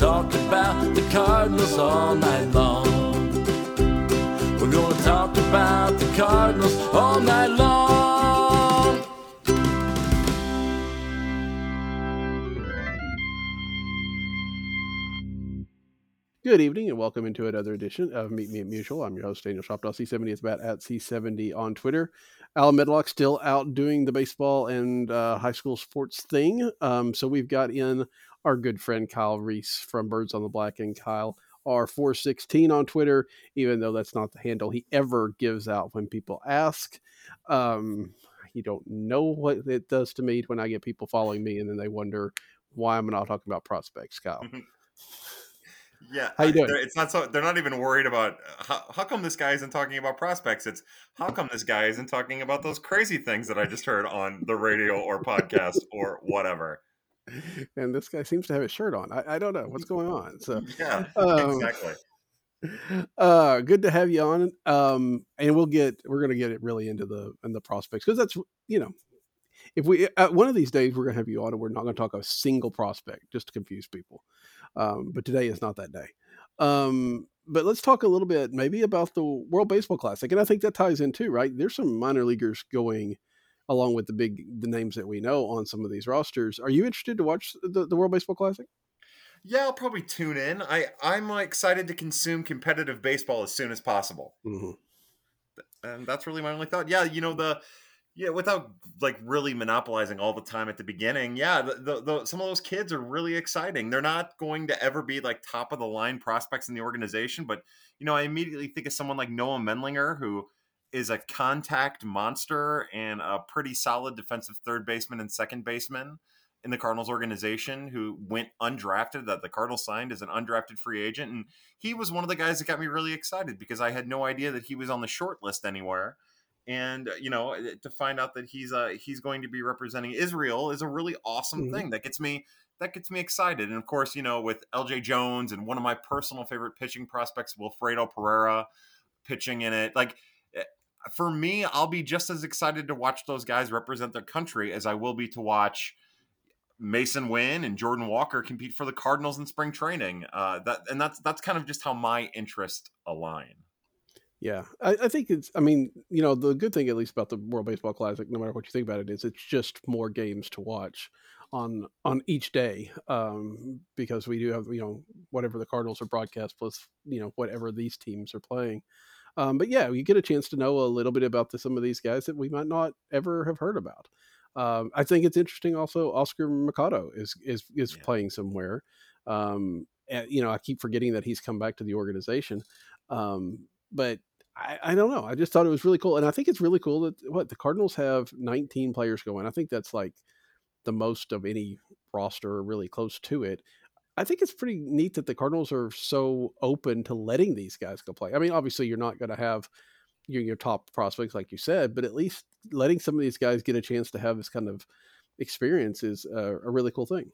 Talk about the Cardinals all night long. We're gonna talk about the Cardinals all night long. Good evening and welcome into another edition of Meet Me at Musial. I'm your host, Daniel Shoptaw. C70 is about at C70 on Twitter. Alan Medlock still out doing the baseball and uh, high school sports thing. Um, so we've got in our good friend Kyle Reis from Birds on the Black and Kyle R416 on Twitter, even though that's not the handle he ever gives out when people ask. Um, you don't know what it does to me when I get people following me and then they wonder why I'm not talking about prospects, Kyle. Yeah, How you doing? It's not so. They're not even worried about uh, how, how come this guy isn't talking about prospects. It's how come this guy isn't talking about those crazy things that I just heard on the radio or podcast or whatever. and this guy seems to have his shirt on. I, I don't know what's going on. So, Yeah, um, exactly. uh, good to have you on. Um, and we'll get we're gonna get it really into the in the prospects because that's you know, if we uh, one of these days we're gonna have you on and we're not gonna talk a single prospect just to confuse people. Um, but today is not that day. Um, but let's talk a little bit maybe about the World Baseball Classic, and I think that ties in too, right? There's some minor leaguers going along with the big the names that we know on some of these rosters. Are you interested to watch the, the World Baseball Classic? Yeah, I'll probably tune in. I I'm excited to consume competitive baseball as soon as possible, Mm-hmm. and that's really my only thought. Yeah, you know the. Yeah, without like really monopolizing all the time at the beginning, yeah, the, the, the, some of those kids are really exciting. They're not going to ever be like top of the line prospects in the organization, but you know, I immediately think of someone like Noah Mendlinger, who is a contact monster and a pretty solid defensive third baseman and second baseman in the Cardinals organization, who went undrafted. That the Cardinals signed as an undrafted free agent, and he was one of the guys that got me really excited because I had no idea that he was on the short list anywhere and you know to find out that he's uh he's going to be representing Israel is a really awesome Mhm. thing that gets me that gets me excited and of course you know with LJ Jones and one of my personal favorite pitching prospects Wilfredo Pereira pitching in it like eh, for me I'll be just as excited to watch those guys represent their country as I will be to watch Masyn Winn and Jordan Walker compete for the Cardinals in spring training uh that and that's that's kind of just how my interests align Yeah, I, I think it's. I mean, you know, the good thing at least about the World Baseball Classic, no matter what you think about it, is it's just more games to watch on on each day um, because we do have you know whatever the Cardinals are broadcast plus you know whatever these teams are playing. Um, but yeah, you get a chance to know a little bit about the, some of these guys that we might not ever have heard about. Um, I think it's interesting. Also, Oscar Mercado is is is Yeah. playing somewhere. Um, and, you know, I keep forgetting that he's come back to the organization. Um, but I, I don't know. I just thought it was really cool, and I think it's really cool that what the Cardinals have 19 players going. I think that's like the most of any roster, or really close to it. I think it's pretty neat that the Cardinals are so open to letting these guys go play. I mean, obviously, you're not going to have your, your top prospects, like you said, but at least letting some of these guys get a chance to have this kind of experience is a, a really cool thing.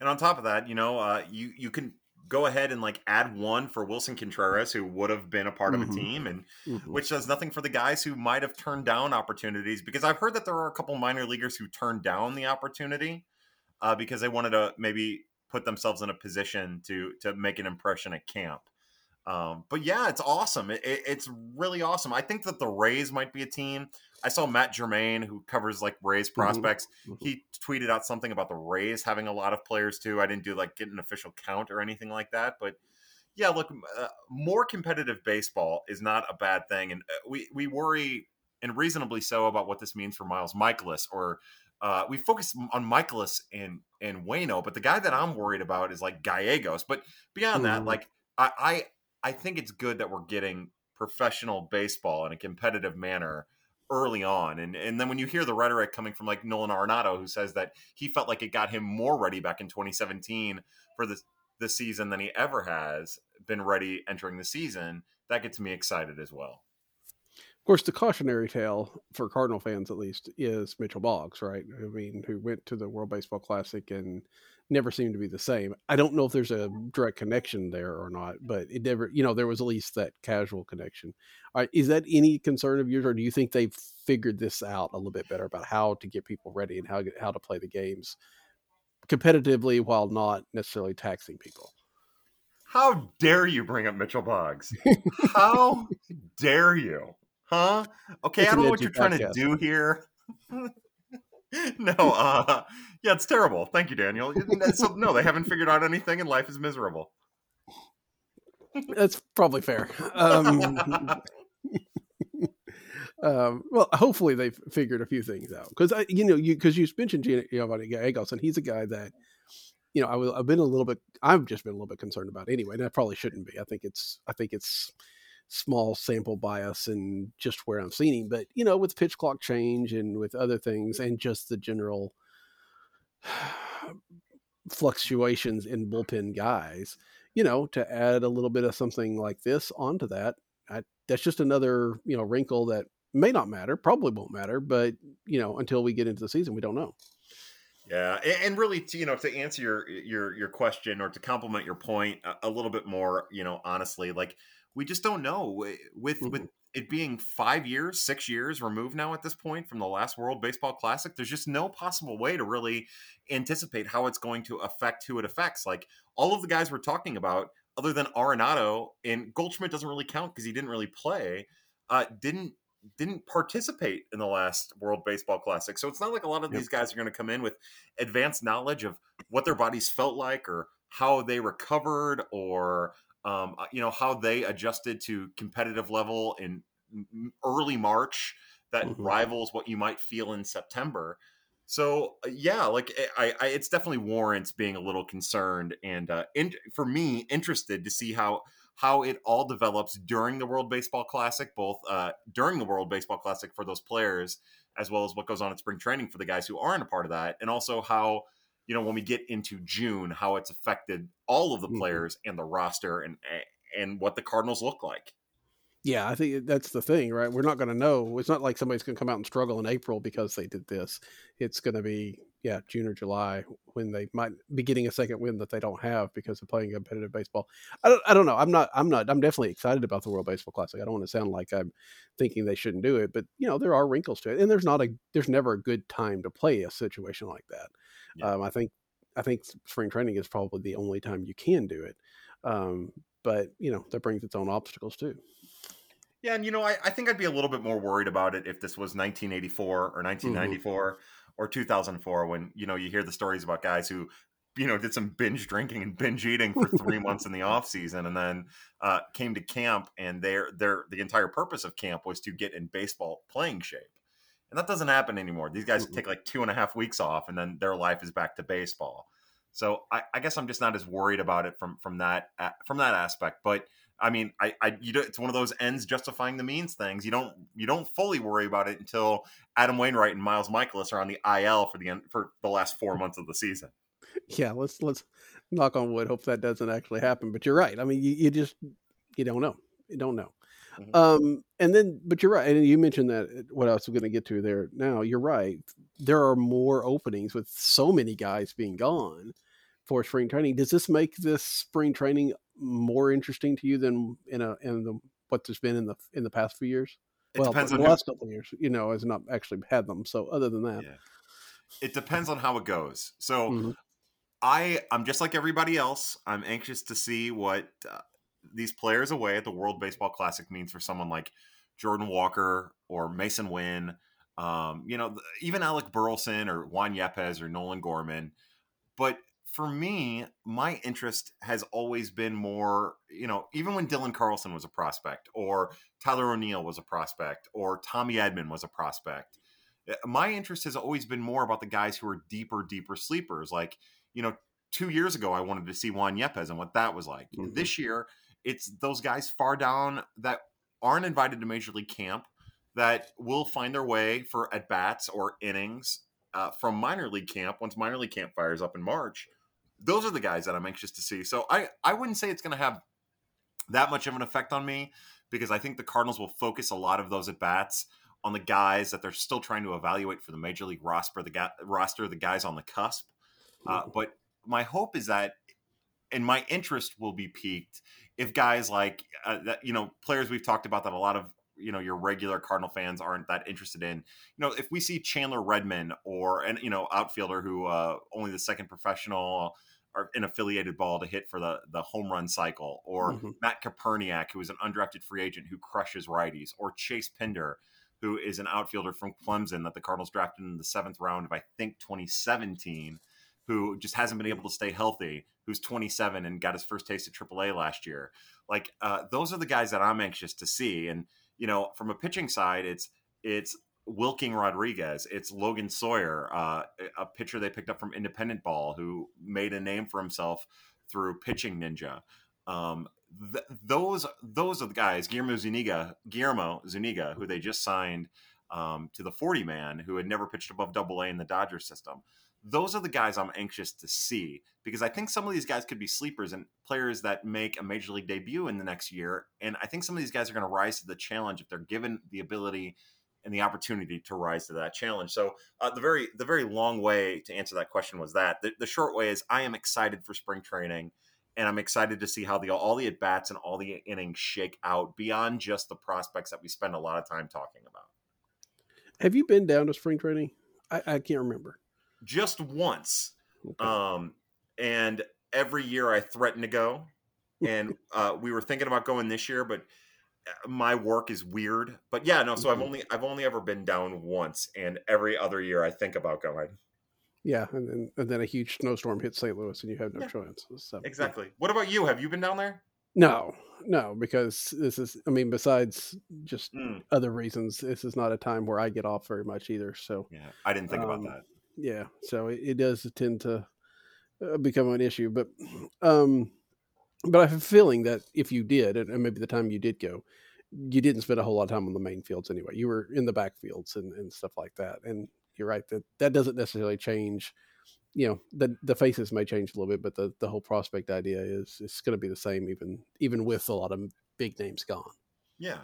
And on top of that, you know, uh, you you can go ahead and like add one for Willson Contreras, who would have been a part of Mhm. a team, and Mhm. which does nothing for the guys who might have turned down opportunities. Because I've heard that there are a couple minor leaguers who turned down the opportunity uh, because they wanted to maybe put themselves in a position to to make an impression at camp. Um, but yeah, it's awesome. It, it- it's really awesome. I think that the Rays might be a team. I saw Matt Germain, who covers like Rays prospects. Mhm. He tweeted out something about the Rays having a lot of players too. I didn't do like get an official count or anything like that, but yeah, look, uh, more competitive baseball is not a bad thing, and uh, we we worry and reasonably so about what this means for Miles Mikolas or. Uh, we focus on Mikolas and and Wayno, but the guy that I'm worried about is like Gallegos. But beyond that, Mhm. like I, I I think it's good that we're getting professional baseball in a competitive manner early on. And and then when you hear the rhetoric coming from like Nolan Arenado, who says that he felt like it got him more ready back in 2017 for the the season than he ever has been ready entering the season, that gets me excited as well. Of course, the cautionary tale for Cardinal fans, at least, is Mitchell Boggs, right? I mean, who went to the World Baseball Classic and never seemed to be the same. I don't know if there's a direct connection there or not, but it never, you know, there was at least that casual connection. Right, is that any concern of yours, or do you think they've figured this out a little bit better about how to get people ready and how how to play the games competitively while not necessarily taxing people? How dare you bring up Mitchell Boggs? how dare you? Huh? Okay, it's I don't know what you're podcast. trying to do here. no, uh, yeah, it's terrible. Thank you, Daniel. So, no, they haven't figured out anything, and life is miserable. That's probably fair. Um, um, well, hopefully they've figured a few things out because I, you know, you because you mentioned Giovanny Gallegos, and he's a guy that, you know, I will, I've been a little bit, I've just been a little bit concerned about anyway, and I probably shouldn't be. I think it's, I think it's small sample bias and just where I'm seeing him, but you know, with pitch clock change and with other things, mm-hmm. and just the general fluctuations in bullpen guys, you know, to add a little bit of something like this onto that, I, that's just another you know wrinkle that may not matter, probably won't matter, but you know, until we get into the season, we don't know. Yeah, and really, to, you know, to answer your your your question or to complement your point a, a little bit more, you know, honestly, like we just don't know with mm-hmm. with it being five years, six years removed now at this point from the last World Baseball Classic. There's just no possible way to really anticipate how it's going to affect who it affects. Like all of the guys we're talking about, other than Arenado and Goldschmidt doesn't really count because he didn't really play. Uh, didn't didn't participate in the last World Baseball Classic. So it's not like a lot of yep. these guys are going to come in with advanced knowledge of what their bodies felt like or how they recovered or um, uh, you know how they adjusted to competitive level in early March that mm-hmm. rivals what you might feel in September. So uh, yeah, like eh, I, I, it's definitely warrants being a little concerned and uh, in, for me interested to see how how it all develops during the World Baseball Classic, both uh, during the World Baseball Classic for those players, as well as what goes on at spring training for the guys who aren't a part of that, and also how you know when we get into June, how it's affected all of the mm-hmm. players mm-hmm. and the roster and and what the Cardinals look like. Yeah, I think that's the thing, right? We're not going to know. It's not like somebody's going to come out and struggle in April because they did this. It's going to be yeah, June or July when they might be getting a second win that they don't have because of playing competitive baseball. I don't, I don't know. I'm not, I'm not, I'm definitely excited about the World Baseball Classic. I don't want to sound like I'm thinking they shouldn't do it, but you know, there are wrinkles to it and there's not a, there's never a good time to play a situation like that. Yeah. Um, I think, I think spring training is probably the only time you can do it. Um, but you know, that brings its own obstacles too. Yeah, and you know, I, I think I'd be a little bit more worried about it if this was 1984 or 1994. Mm-hmm or 2004 when you know you hear the stories about guys who you know did some binge drinking and binge eating for three months in the off season and then uh, came to camp and their their the entire purpose of camp was to get in baseball playing shape and that doesn't happen anymore these guys mm-hmm. take like two and a half weeks off and then their life is back to baseball so I, I guess i'm just not as worried about it from from that from that aspect but I mean, I, I, you know, it's one of those ends justifying the means things. You don't, you don't fully worry about it until Adam Wainwright and Miles Mikolas are on the IL for the end for the last four months of the season. Yeah, let's let's knock on wood. Hope that doesn't actually happen. But you're right. I mean, you, you just you don't know. You don't know. Mm-hmm. Um, and then, but you're right. And you mentioned that uh, what I was going to get to there. Now you're right. There are more openings with so many guys being gone for spring training. Does this make this spring training more interesting to you than in a in the what there's been in the in the past few years? It well, depends on the who... last couple years, you know, has not actually had them. So other than that, yeah. it depends on how it goes. So mm-hmm. I I'm just like everybody else. I'm anxious to see what uh, these players away at the World Baseball Classic means for someone like Jordan Walker or Masyn Winn. Um, you know, even Alec Burleson or Juan Yepez or Nolan Gorman. But for me, my interest has always been more, you know, even when Dylan Carlson was a prospect, or Tyler O'Neill was a prospect, or Tommy Edman was a prospect. Eh, my interest has always been more about the guys who are deeper, deeper sleepers. Like, you know, two years ago, I wanted to see Juan Yepez and what that was like. Mm-hmm. This year, It's those guys far down that aren't invited to major league camp that will find their way for at bats or innings uh, from minor league camp once minor league camp fires up in March. Those are the guys that I'm anxious to see. So I I wouldn't say it's going to have that much of an effect on me because I think the Cardinals will focus a lot of those at bats on the guys that they're still trying to evaluate for the major league roster, the ga- roster, the guys on the cusp. Uh, but my hope is that, and my interest will be piqued if guys like uh, that, you know, players we've talked about that a lot of you know your regular Cardinal fans aren't that interested in. You know, if we see Chandler Redmond or an you know outfielder who uh, only the second professional or an affiliated ball to hit for the the home run cycle, or Mhm. Matt Koperniak, who is an undrafted free agent who crushes righties, or Chase Pinder, who is an outfielder from Clemson that the Cardinals drafted in the seventh round of I think 2017, who just hasn't been able to stay healthy, who's 27 and got his first taste of AAA last year. Like uh, those are the guys that I'm anxious to see, and you know, from a pitching side, it's it's Wilking Rodriguez, it's Logan Sawyer, uh, a pitcher they picked up from Independent Ball who made a name for himself through pitching ninja. Um, th- those those are the guys. Guillermo Zuniga, Guillermo Zuniga, who they just signed um, to the 40 man, who had never pitched above Double A in the Dodger system. Those are the guys I'm anxious to see because I think some of these guys could be sleepers and players that make a major league debut in the next year. And I think some of these guys are going to rise to the challenge if they're given the ability and the opportunity to rise to that challenge. So uh, the very the very long way to answer that question was that the, the short way is I am excited for spring training, and I'm excited to see how the all the at bats and all the innings shake out beyond just the prospects that we spend a lot of time talking about. Have you been down to spring training? I, I can't remember. Just once, Okay. um, and every year I threaten to go, and uh, we were thinking about going this year, but uh, my work is weird. But yeah, no. So I've Mhm. only I've only ever been down once, and every other year I think about going. yeah, and then and then a huge snowstorm hits St. Louis, and you have no Yeah. choice. So, yeah. Exactly. What about you? Have you been down there? No, no, because this is. I mean, besides just Mm, other reasons, this is not a time where I get off very much either. So yeah, I didn't think about Um, that. Yeah, so it, it does tend to uh, become an issue. But um, but I have a feeling that if you did, and and maybe the time you did go, you didn't spend a whole lot of time on the main fields anyway. You were in the backfields and, and stuff like that. And you're right that that doesn't necessarily change. You know, the the faces may change a little bit, but the, the whole prospect idea is it's going to be the same even even with a lot of big names gone. Yeah,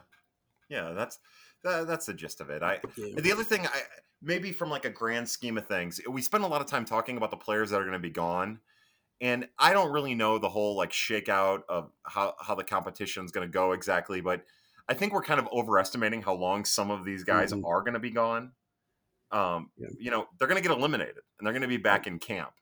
yeah. That's that, that's the gist of it. I Yeah. the other thing, I maybe from like a grand scheme of things, we spend a lot of time talking about the players that are going to be gone, and I don't really know the whole like shakeout of how how the competition is going to go exactly, but I think we're kind of overestimating how long some of these guys Mhm. are going to be gone. Um, Yeah. you know, they're going to get eliminated, and they're going to be back in camp.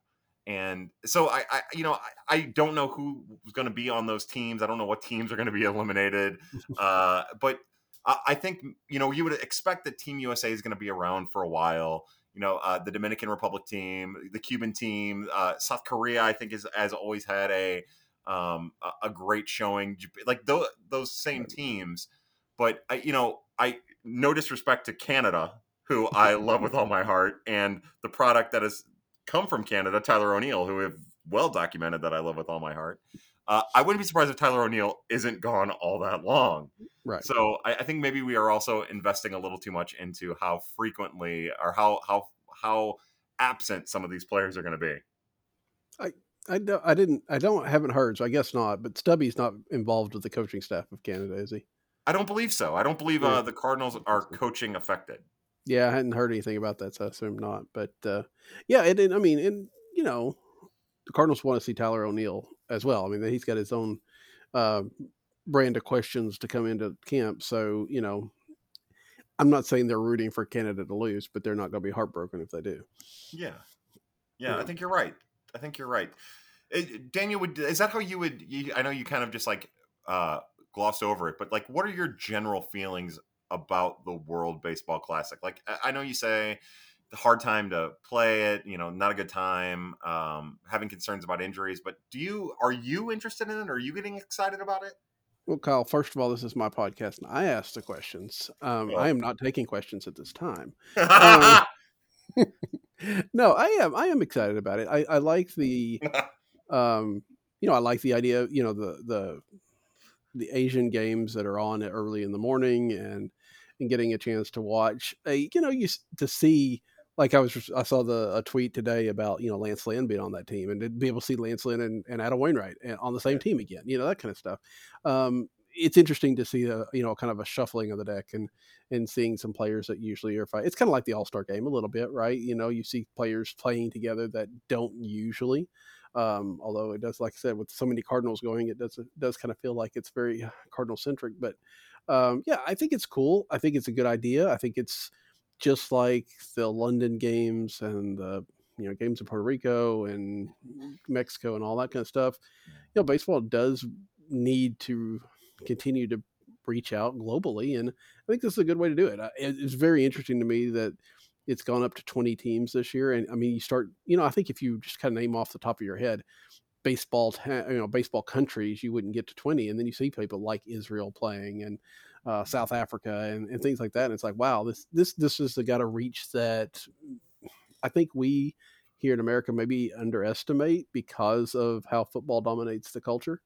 And so I, I you know, I, I don't know who's going to be on those teams. I don't know what teams are going to be eliminated. Uh, but I, I think you know you would expect that Team USA is going to be around for a while. You know, uh, the Dominican Republic team, the Cuban team, uh, South Korea, I think is has always had a um, a, great showing. Like those those same teams, but I, you know, I no disrespect to Canada, who I love with all my heart, and the product that has come from Canada, Tyler O'Neill, who have well documented that I love with all my heart. Uh, I wouldn't be surprised if Tyler O'Neill isn't gone all that long. Right. So I, I think maybe we are also investing a little too much into how frequently or how how how absent some of these players are going to be. I don't, I didn't I don't haven't heard, so I guess not. But Stubby's not involved with the coaching staff of Canada, is he? I don't believe so. I don't believe uh, the Cardinals are coaching affected. Yeah, I hadn't heard anything about that, so I assume not. But uh, yeah, it, it- I mean, and you know, the Cardinals want to see Tyler O'Neill as well. I mean, he's got his own uh, brand of questions to come into camp, so you know, I'm not saying they're rooting for Canada to lose, but they're not going to be heartbroken if they do. Yeah, yeah, I think you're right. I think you're right. Uh, Daniel, would is that how you would? You, I know you kind of just like uh, glossed over it, but like, what are your general feelings about the World Baseball Classic? Like, I, I know you say hard time to play it, you know, not a good time, um, having concerns about injuries. But do you are you interested in it? Are you getting excited about it? Well, Kyle, first of all, this is my podcast, and I ask the questions. Um, Well- I am not taking questions at this time. Um, no, I am. I am excited about it. I, I like the, um, you know, I like the idea. You know, the the the Asian games that are on early in the morning and and getting a chance to watch a you know you to see like I was I saw the a tweet today about you know Lance Lynn being on that team and to be able to see Lance Lynn and, and Adam Wainwright on the same team again you know that kind of stuff um, it's interesting to see a you know kind of a shuffling of the deck and and seeing some players that usually are fight. It's kind of like the All Star game a little bit, right? You know, you see players playing together that don't usually. Um, although it does, like I said, with so many Cardinals going, it does it does kind of feel like it's very Cardinal centric. But um, yeah, I think it's cool. I think it's a good idea. I think it's just like the London games and the you know games in Puerto Rico and Mexico and all that kind of stuff. You know, baseball does need to continue to reach out globally, and I think this is a good way to do it. It's very interesting to me that it's gone up to 20 teams this year, and I mean, you start, you know, I think if you just kind of name off the top of your head baseball, you know, baseball countries, you wouldn't get to 20, and then you see people like Israel playing and uh, South Africa and, and things like that, and it's like, wow, this this this has got a reach that I think we here in America maybe underestimate because of how football dominates the culture.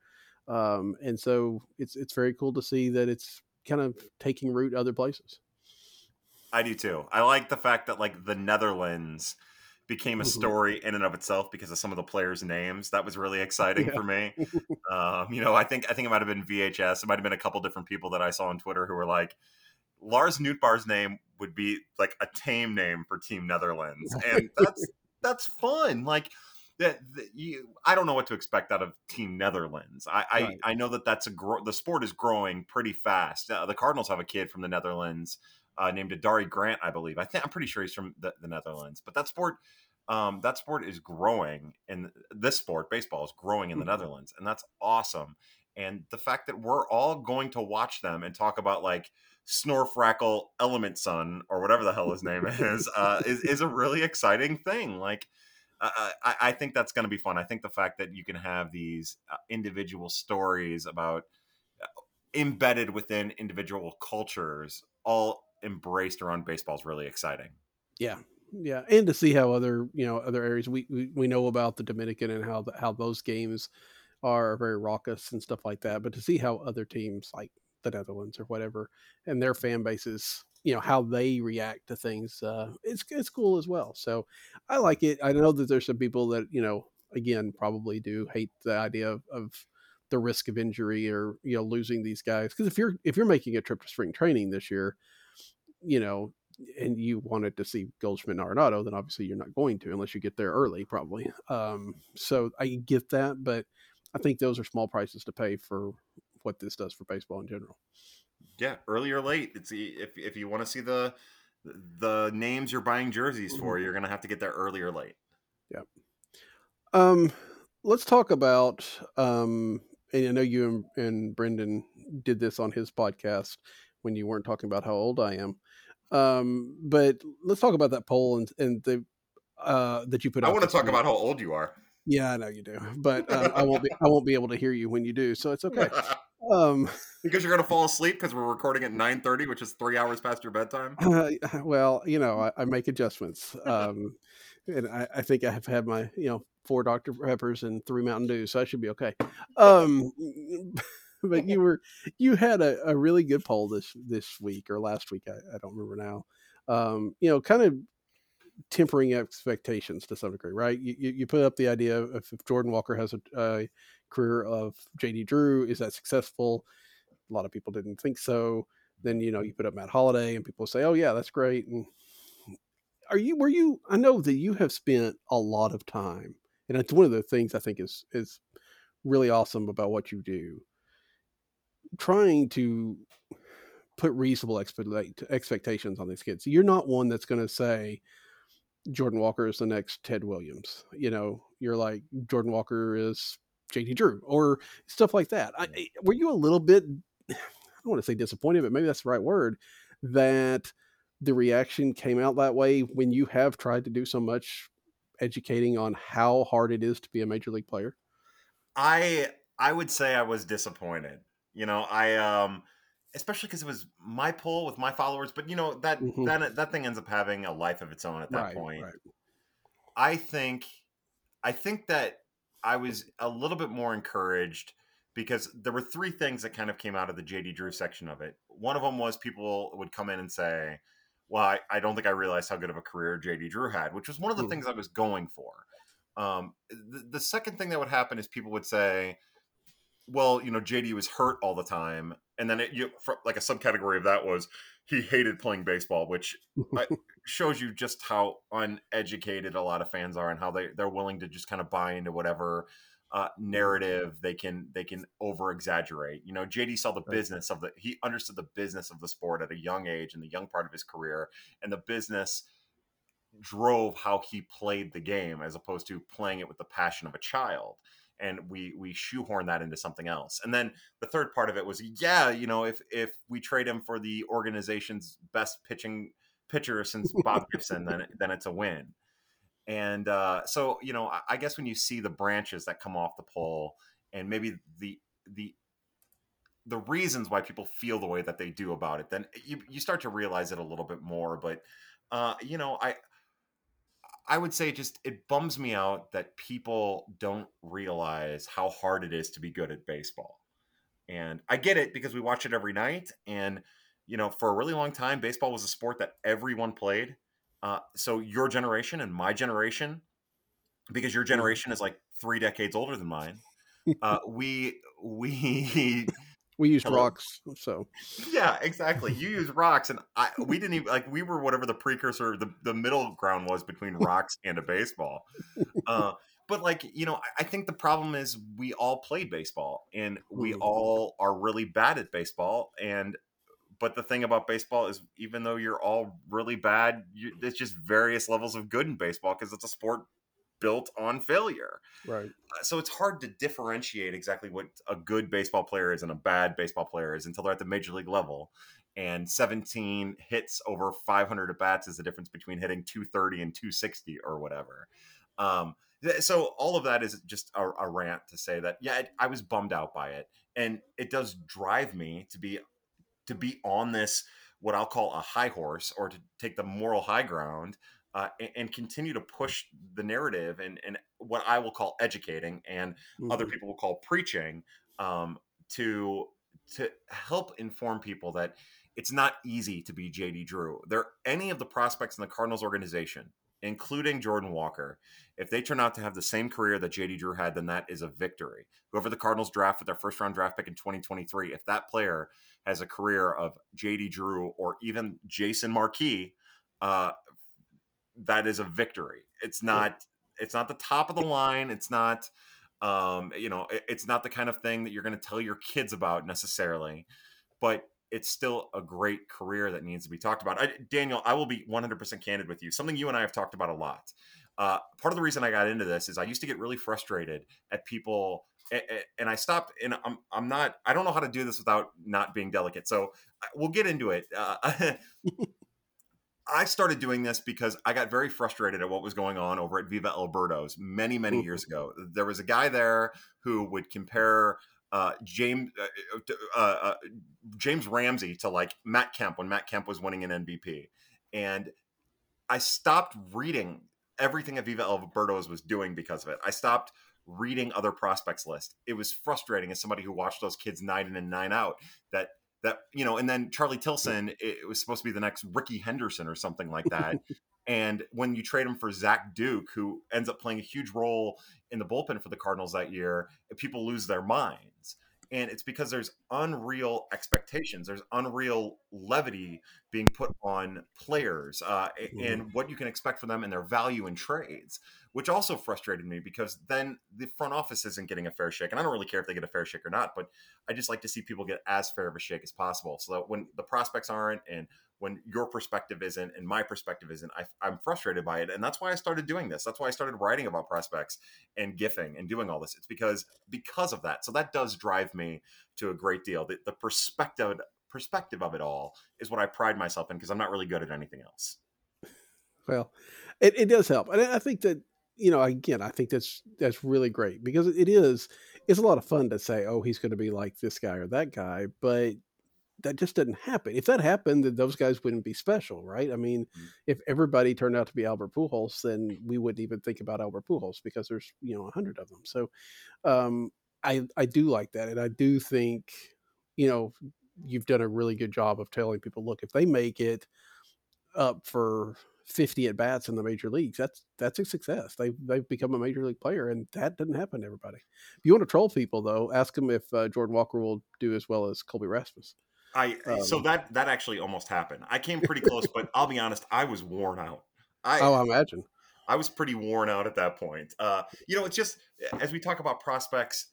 Um, and so it's it's very cool to see that it's kind of taking root other places. I do too. I like the fact that like the Netherlands became a mm-hmm. story in and of itself because of some of the players' names. That was really exciting yeah. for me. um, you know, I think I think it might have been VHS. It might have been a couple different people that I saw on Twitter who were like, Lars Nootbaar's name would be like a tame name for Team Netherlands, and that's that's fun. Like that, you, I don't know what to expect out of Team Netherlands. I right. I, I, know that that's a gro- the sport is growing pretty fast. Uh, the Cardinals have a kid from the Netherlands uh, named Adari Grant, I believe. I think I'm pretty sure he's from the, the Netherlands. But that sport, um, that sport is growing, and this sport, baseball, is growing in the mm-hmm. Netherlands, and that's awesome. And the fact that we're all going to watch them and talk about like Snorfrackle Element Son or whatever the hell his name is, uh, is is a really exciting thing. Like I, I think that's going to be fun. I think the fact that you can have these uh, individual stories about uh, embedded within individual cultures, all embraced around baseball, is really exciting. Yeah, yeah, and to see how other you know other areas we we, we know about the Dominican and how the, how those games are very raucous and stuff like that, but to see how other teams like the Netherlands or whatever and their fan bases you know how they react to things uh, it's it's cool as well. So i like it. I know that there's some people that you know again probably do hate the idea of, of the risk of injury or you know losing these guys because if you're if you're making a trip to spring training this year you know and you wanted to see Goldschmidt and Arenado, then obviously you're not going to unless you get there early, probably. Um, so I get that, but I think those are small prices to pay for what this does for baseball in general yeah, early or late. It's if if you want to see the the names you're buying jerseys for, mm-hmm. you're gonna have to get there early or late. Yeah. Um, let's talk about. Um, and I know you and, and Brendan did this on his podcast when you weren't talking about how old I am. Um, but let's talk about that poll and and the uh that you put. I want to talk week. about how old you are. Yeah, I know you do, but uh, I won't be. I won't be able to hear you when you do, so it's okay. Um, because you're gonna fall asleep because we're recording at 9:30, which is three hours past your bedtime. Uh, well, you know, I, I make adjustments, um, and I, I, think I have had my, you know, four Dr Peppers and three Mountain Dews, so I should be okay. But you were you had a, a, really good poll this this week or last week, I, I don't remember now. Um, you know, kind of tempering expectations to some degree, right? You, you put up the idea of if Jordan Walker has a, a career of JD Drew, is that successful? A lot of people didn't think so. Then you know you put up Matt Holliday, and people say, "Oh yeah, that's great." And are you were you? I know that you have spent a lot of time, and it's one of the things I think is is really awesome about what you do. Trying to put reasonable expectations on these kids. You're not one that's going to say, Jordan Walker is the next Ted Williams. You know, you're like Jordan Walker is JD Drew or stuff like that. I, eh, were you a little bit, I don't want to say disappointed, but maybe that's the right word, that the reaction came out that way when you have tried to do so much educating on how hard it is to be a major league player? I I would say I was disappointed. You know, I um especially because it was my poll with my followers. But you know that mm-hmm. that that thing ends up having a life of its own at that right, point. Right. I think, I think that I was a little bit more encouraged because there were three things that kind of came out of the JD Drew section of it. One of them was people would come in and say, "Well, I, I don't think I realized how good of a career JD Drew had," which was one of the Mhm. things I was going for. Um, the, the second thing that would happen is people would say, "Well, you know, JD was hurt all the time," and then it, you, for, like a subcategory of that was he hated playing baseball, which shows you just how uneducated a lot of fans are and how they they're willing to just kind of buy into whatever uh, narrative they can they can over exaggerate. You know, JD saw the business of the he understood the business of the sport at a young age in the young part of his career, and the business drove how he played the game as opposed to playing it with the passion of a child and we we shoehorn that into something else. And then the third part of it was yeah you know if if we trade him for the organization's best pitching pitcher since bob gibson then then it's a win. And uh, so you know I, I guess when you see the branches that come off the pole and maybe the the the reasons why people feel the way that they do about it then you, you start to realize it a little bit more. But uh, you know i I would say just it bums me out that people don't realize how hard it is to be good at baseball. And I get it because we watch it every night. And, you know, for a really long time, baseball was a sport that everyone played. Uh, so your generation and my generation, because your generation is like three decades older than mine, uh, we, we, We used Hello. rocks, so yeah, exactly. You use rocks, and I we didn't even like we were whatever the precursor, the the middle ground was between rocks and a baseball. Uh, but like you know, I, I think the problem is we all played baseball, and we Mhm. all are really bad at baseball. And but the thing about baseball is, even though you're all really bad, you, there's just various levels of good in baseball because it's a sport built on failure right. Uh, so it's hard to differentiate exactly what a good baseball player is and a bad baseball player is until they're at the major league level. And 17 hits over 500 at bats is the difference between hitting 230 and 260 or whatever. Um, th- so all of that is just a, a rant to say that yeah, it, I was bummed out by it, and it does drive me to be to be on this what I'll call a high horse or to take the moral high ground uh, and, and continue to push the narrative and, and what I will call educating and other Mhm. people will call preaching um, to to help inform people that it's not easy to be JD Drew. There any of the prospects in the Cardinals organization, including Jordan Walker, if they turn out to have the same career that JD Drew had, then that is a victory. Whoever the Cardinals draft with their first round draft pick in 2023, if that player has a career of JD Drew or even Jason Marquis, uh, that is a victory. It's not it's not the top of the line. It's not um, you know, it- it's not the kind of thing that you're going to tell your kids about necessarily, but it's still a great career that needs to be talked about. I, Daniel, I will be 100% candid with you. Something you and I have talked about a lot. Uh, part of the reason I got into this is I used to get really frustrated at people, and I stopped. And I'm I'm not. I don't know how to do this without not being delicate. So uh, we'll get into it. Uh, I started doing this because I got very frustrated at what was going on over at Viva El Birdos many, many years ago. There was a guy there who would compare uh, James uh, uh, uh, James Ramsey to like Matt Kemp when Matt Kemp was winning an MVP, and I stopped reading everything that Viva El Birdos was doing because of it. I stopped reading other prospects list. It was frustrating as somebody who watched those kids nine in and nine out that that you know and then charlie tilson it, was supposed to be the next ricky henderson or something like that. And when you trade him for zach duke who ends up playing a huge role in the bullpen for the cardinals that year people lose their minds and it's because there's unreal expectations there's unreal levity being put on players uh, Mhm. and what you can expect from them and their value in trades which also frustrated me because then the front office isn't getting a fair shake and i don't really care if they get a fair shake or not but I just like to see people get as fair of a shake as possible. So that when the prospects aren't and when your perspective isn't and my perspective isn't, I, I'm frustrated by it. And that's why I started doing this. That's why I started writing about prospects and gifting and doing all this. It's because because of that. So that does drive me to a great deal. The, the perspective perspective of it all is what I pride myself in because I'm not really good at anything else. Well, it, it does help, and I think that you know again, I think that's that's really great because it is it's a lot of fun to say, oh, he's going to be like this guy or that guy, but that just didn't happen. If that happened, then those guys wouldn't be special, right? I mean, Mm. if everybody turned out to be Albert Pujols, then we wouldn't even think about Albert Pujols because there's you know a hundred of them. So, um, I I do like that, and I do think you know you've done a really good job of telling people, look, if they make it up for 50 at bats in the major leagues, that's that's a success. They they've become a major league player, and that doesn't happen to everybody. If you want to troll people, though, ask them if uh, Jordan Walker will do as well as Colby Rasmus. I um, so that that actually almost happened. I came pretty close, but I'll be honest, I was worn out. I, oh, I imagine. I was pretty worn out at that point. Uh, you know, it's just as we talk about prospects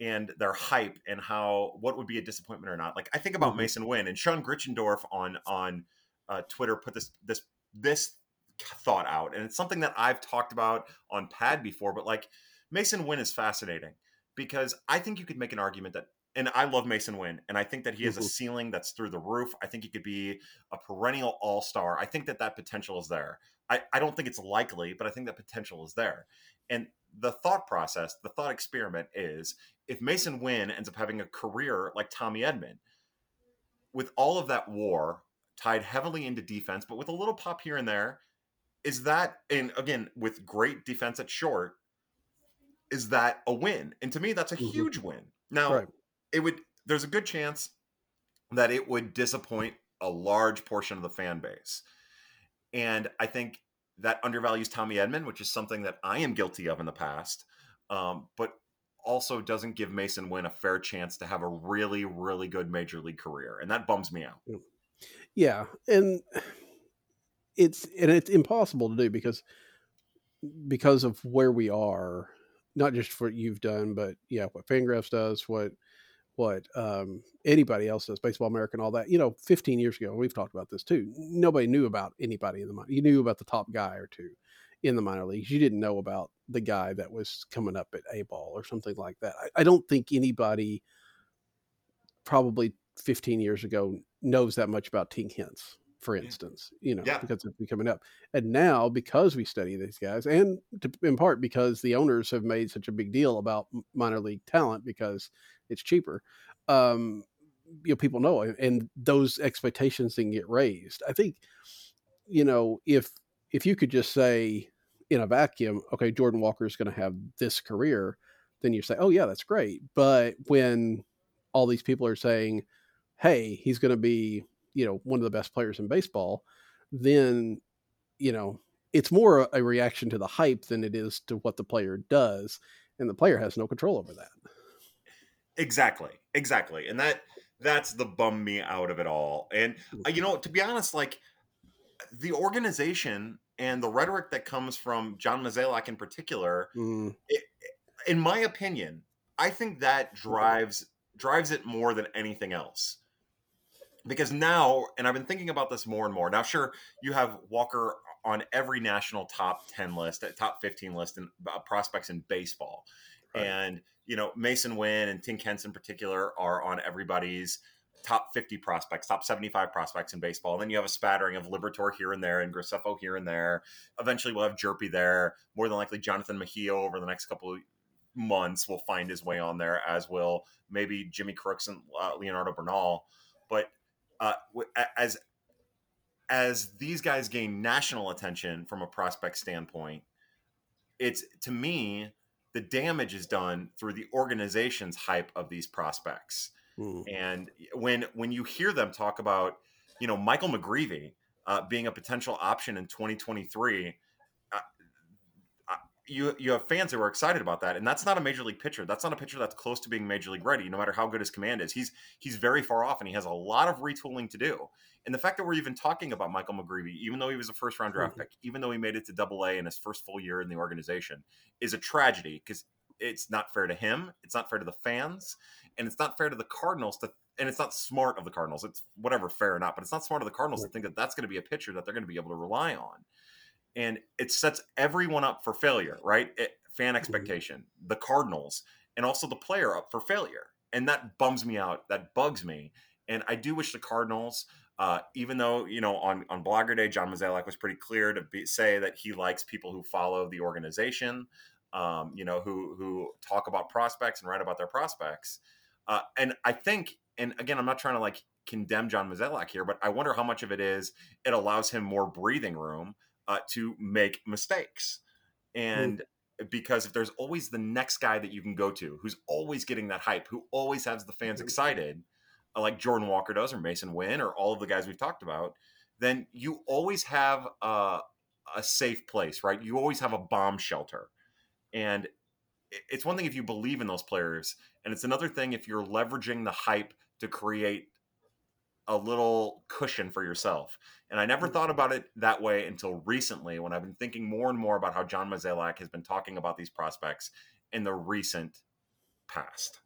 and their hype and how what would be a disappointment or not. Like I think about mm-hmm. Masyn Winn and Sean Gritchendorf on on uh, Twitter put this this this thought out, and it's something that I've talked about on Pad before. But like Masyn Winn is fascinating because I think you could make an argument that. And I love Masyn Winn, and I think that he has mm-hmm. a ceiling that's through the roof. I think he could be a perennial all star. I think that that potential is there. I, I don't think it's likely, but I think that potential is there. And the thought process, the thought experiment is if Masyn Winn ends up having a career like Tommy Edman, with all of that war tied heavily into defense, but with a little pop here and there, is that and again with great defense at short, is that a win? And to me, that's a mm-hmm. huge win. Now, right. It would there's a good chance that it would disappoint a large portion of the fan base. And I think that undervalues Tommy Edman, which is something that I am guilty of in the past. Um, but also doesn't give Masyn Winn a fair chance to have a really, really good major league career, and that bums me out. Yeah, and it's and it's impossible to do because because of where we are, not just what you've done, but yeah, what Fangraphs does, what what um, anybody else does, Baseball America and all that. You know, 15 years ago, we've talked about this too. Nobody knew about anybody in the minor. You knew about the top guy or two in the minor leagues. You didn't know about the guy that was coming up at A ball or something like that. I, I don't think anybody probably 15 years ago knows that much about Tink Hence, for instance, you know, yeah. because it's coming up. And now, because we study these guys, and to, in part because the owners have made such a big deal about minor league talent because it's cheaper, um, you know, people know, and those expectations can get raised. I think, you know, if if you could just say, in a vacuum, okay, Jordan Walker is going to have this career, then you say, oh, yeah, that's great. But when all these people are saying, hey, he's going to be, you know, one of the best players in baseball, then, you know, it's more a reaction to the hype than it is to what the player does. And the player has no control over that. Exactly. Exactly. And that, that's the bum me out of it all. And, uh, you know, to be honest, like, the organization and the rhetoric that comes from John Mozeliak in particular, mm. it, in my opinion, I think that drives drives it more than anything else. Because now, and I've been thinking about this more and more. Now, sure, you have Walker on every national top 10 list, uh, top 15 list in uh, prospects in baseball. Right. And, you know, Masyn Winn and Tink Hence in particular are on everybody's top 50 prospects, top 75 prospects in baseball. And then you have a spattering of Liberatore here and there and Graceffo here and there. Eventually we'll have Hjerpe there. More than likely Jonathan Mejia over the next couple of months will find his way on there, as will maybe Jimmy Crooks and uh, Leonardo Bernal. But uh, as as these guys gain national attention from a prospect standpoint, it's to me the damage is done through the organization's hype of these prospects. Mm. And when when you hear them talk about, you know, Michael McGreevy uh, being a potential option in 2023, uh, uh, you you have fans who are excited about that, and that's not a major league pitcher. That's not a pitcher that's close to being major league ready. No matter how good his command is, he's he's very far off, and he has a lot of retooling to do. And the fact that we're even talking about Michael McGreevy, even though he was a first round draft mm-hmm. pick, even though he made it to Double A in his first full year in the organization, is a tragedy because it's not fair to him. It's not fair to the fans and it's not fair to the Cardinals to, and it's not smart of the Cardinals. It's whatever fair or not, but it's not smart of the Cardinals to think that that's going to be a pitcher that they're going to be able to rely on, and it sets everyone up for failure, right? It, fan mm-hmm. expectation, mm-hmm. the Cardinals, and also the player up for failure, and that bums me out. That bugs me, and I do wish the Cardinals. Uh, even though you know on on Blogger Day, John Mozeliak was pretty clear to be, say that he likes people who follow the organization, um, you know, who who talk about prospects and write about their prospects. Uh, and I think, and again, I'm not trying to like condemn John Mozeliak here, but I wonder how much of it is it allows him more breathing room uh, to make mistakes. And mm. because if there's always the next guy that you can go to who's always getting that hype, who always has the fans excited, uh, like Jordan Walker does or Masyn Winn or all of the guys we've talked about, then you always have a, a safe place, right? You always have a bomb shelter. And it's one thing if you believe in those players, and it's another thing if you're leveraging the hype to create a little cushion for yourself. And I never thought mm-hmm. about it that way until recently when I've been thinking more and more about how John Mozeliak has been talking about these prospects in the recent past.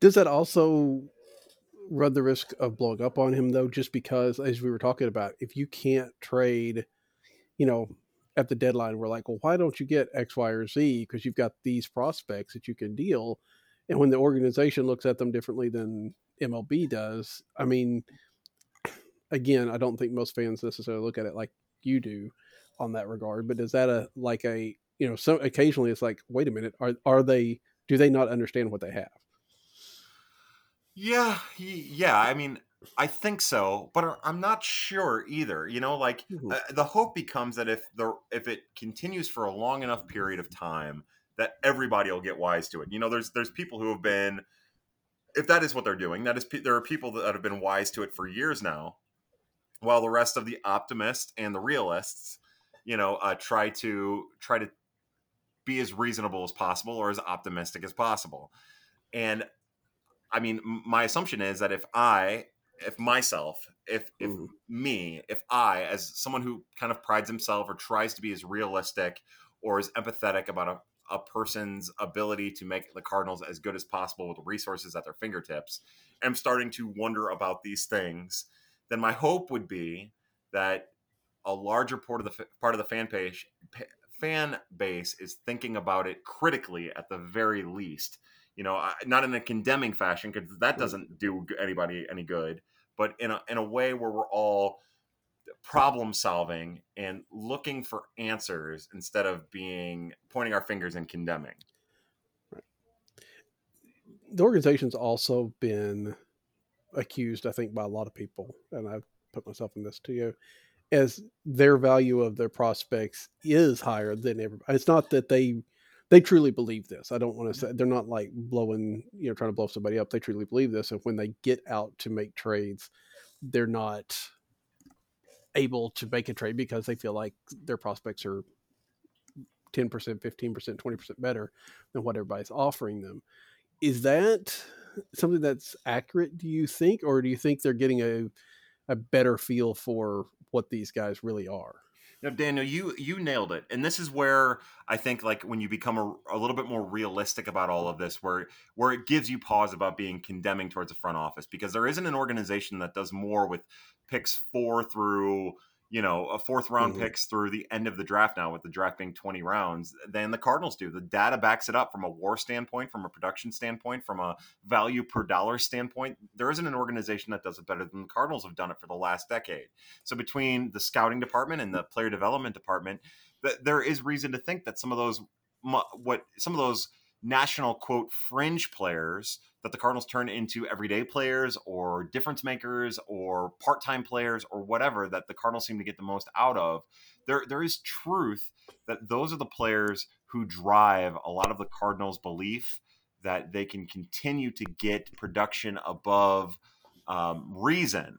Does that also run the risk of blowing up on him though just because as we were talking about if you can't trade you know at the deadline we're like well why don't you get x y or z because you've got these prospects that you can deal and when the organization looks at them differently than mlb does i mean again i don't think most fans necessarily look at it like you do on that regard but is that a like a you know so occasionally it's like wait a minute are are they do they not understand what they have yeah, yeah. I mean, I think so, but I'm not sure either. You know, like mm-hmm. uh, the hope becomes that if the if it continues for a long enough period of time, that everybody will get wise to it. You know, there's there's people who have been, if that is what they're doing, that is there are people that have been wise to it for years now, while the rest of the optimists and the realists, you know, uh, try to try to be as reasonable as possible or as optimistic as possible. And I mean, my assumption is that if I, if myself, if if mm. me, if I, as someone who kind of prides himself or tries to be as realistic or as empathetic about a, a person's ability to make the Cardinals as good as possible with the resources at their fingertips, am starting to wonder about these things, then my hope would be that a larger part of the part of the fan page fan base is thinking about it critically at the very least. You know, not in a condemning fashion because that doesn't do anybody any good, but in a in a way where we're all problem solving and looking for answers instead of being pointing our fingers and condemning. Right. The organization's also been accused, I think, by a lot of people, and I've put myself in this too, as their value of their prospects is higher than everybody. It's not that they they truly believe this. I don't want to mm-hmm. say they're not like blowing, you know, trying to blow somebody up. They truly believe this. And when they get out to make trades, they're not able to make a trade because they feel like their prospects are 10%, 15%, 20% better than what everybody's offering them. Is that something that's accurate, do you think? Or do you think they're getting a, a better feel for what these guys really are? No, Daniel, you you nailed it, and this is where I think like when you become a, a, little bit more realistic about all of this, where where it gives you pause about being condemning towards the front office, because there isn't an organization that does more with picks four through you know, a fourth round mm-hmm. picks through the end of the draft now, with the draft being 20 rounds, than the Cardinals do. The data backs it up from a war standpoint, from a production standpoint, from a value per dollar standpoint. There isn't an organization that does it better than the Cardinals have done it for the last decade. So between the scouting department and the player development department, there is reason to think that some of those what some of those national quote fringe players that the Cardinals turn into everyday players or difference makers or part-time players or whatever that the Cardinals seem to get the most out of. There there is truth that those are the players who drive a lot of the Cardinals' belief that they can continue to get production above um, reason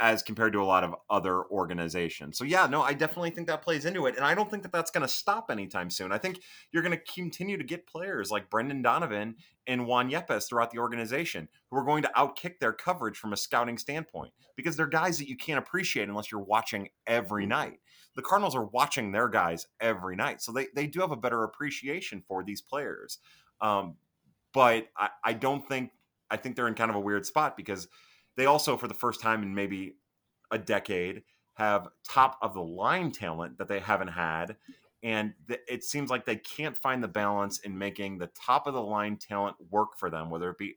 as compared to a lot of other organizations. So yeah, no, I definitely think that plays into it, and I don't think that that's going to stop anytime soon. I think you're going to continue to get players like Brendan Donovan and Juan Yepez throughout the organization who are going to outkick their coverage from a scouting standpoint because they're guys that you can't appreciate unless you're watching every night. The Cardinals are watching their guys every night, so they they do have a better appreciation for these players. Um, but I, I don't think I think they're in kind of a weird spot because they also, for the first time in maybe a decade, have top of the line talent that they haven't had. And it seems like they can't find the balance in making the top of the line talent work for them, whether it be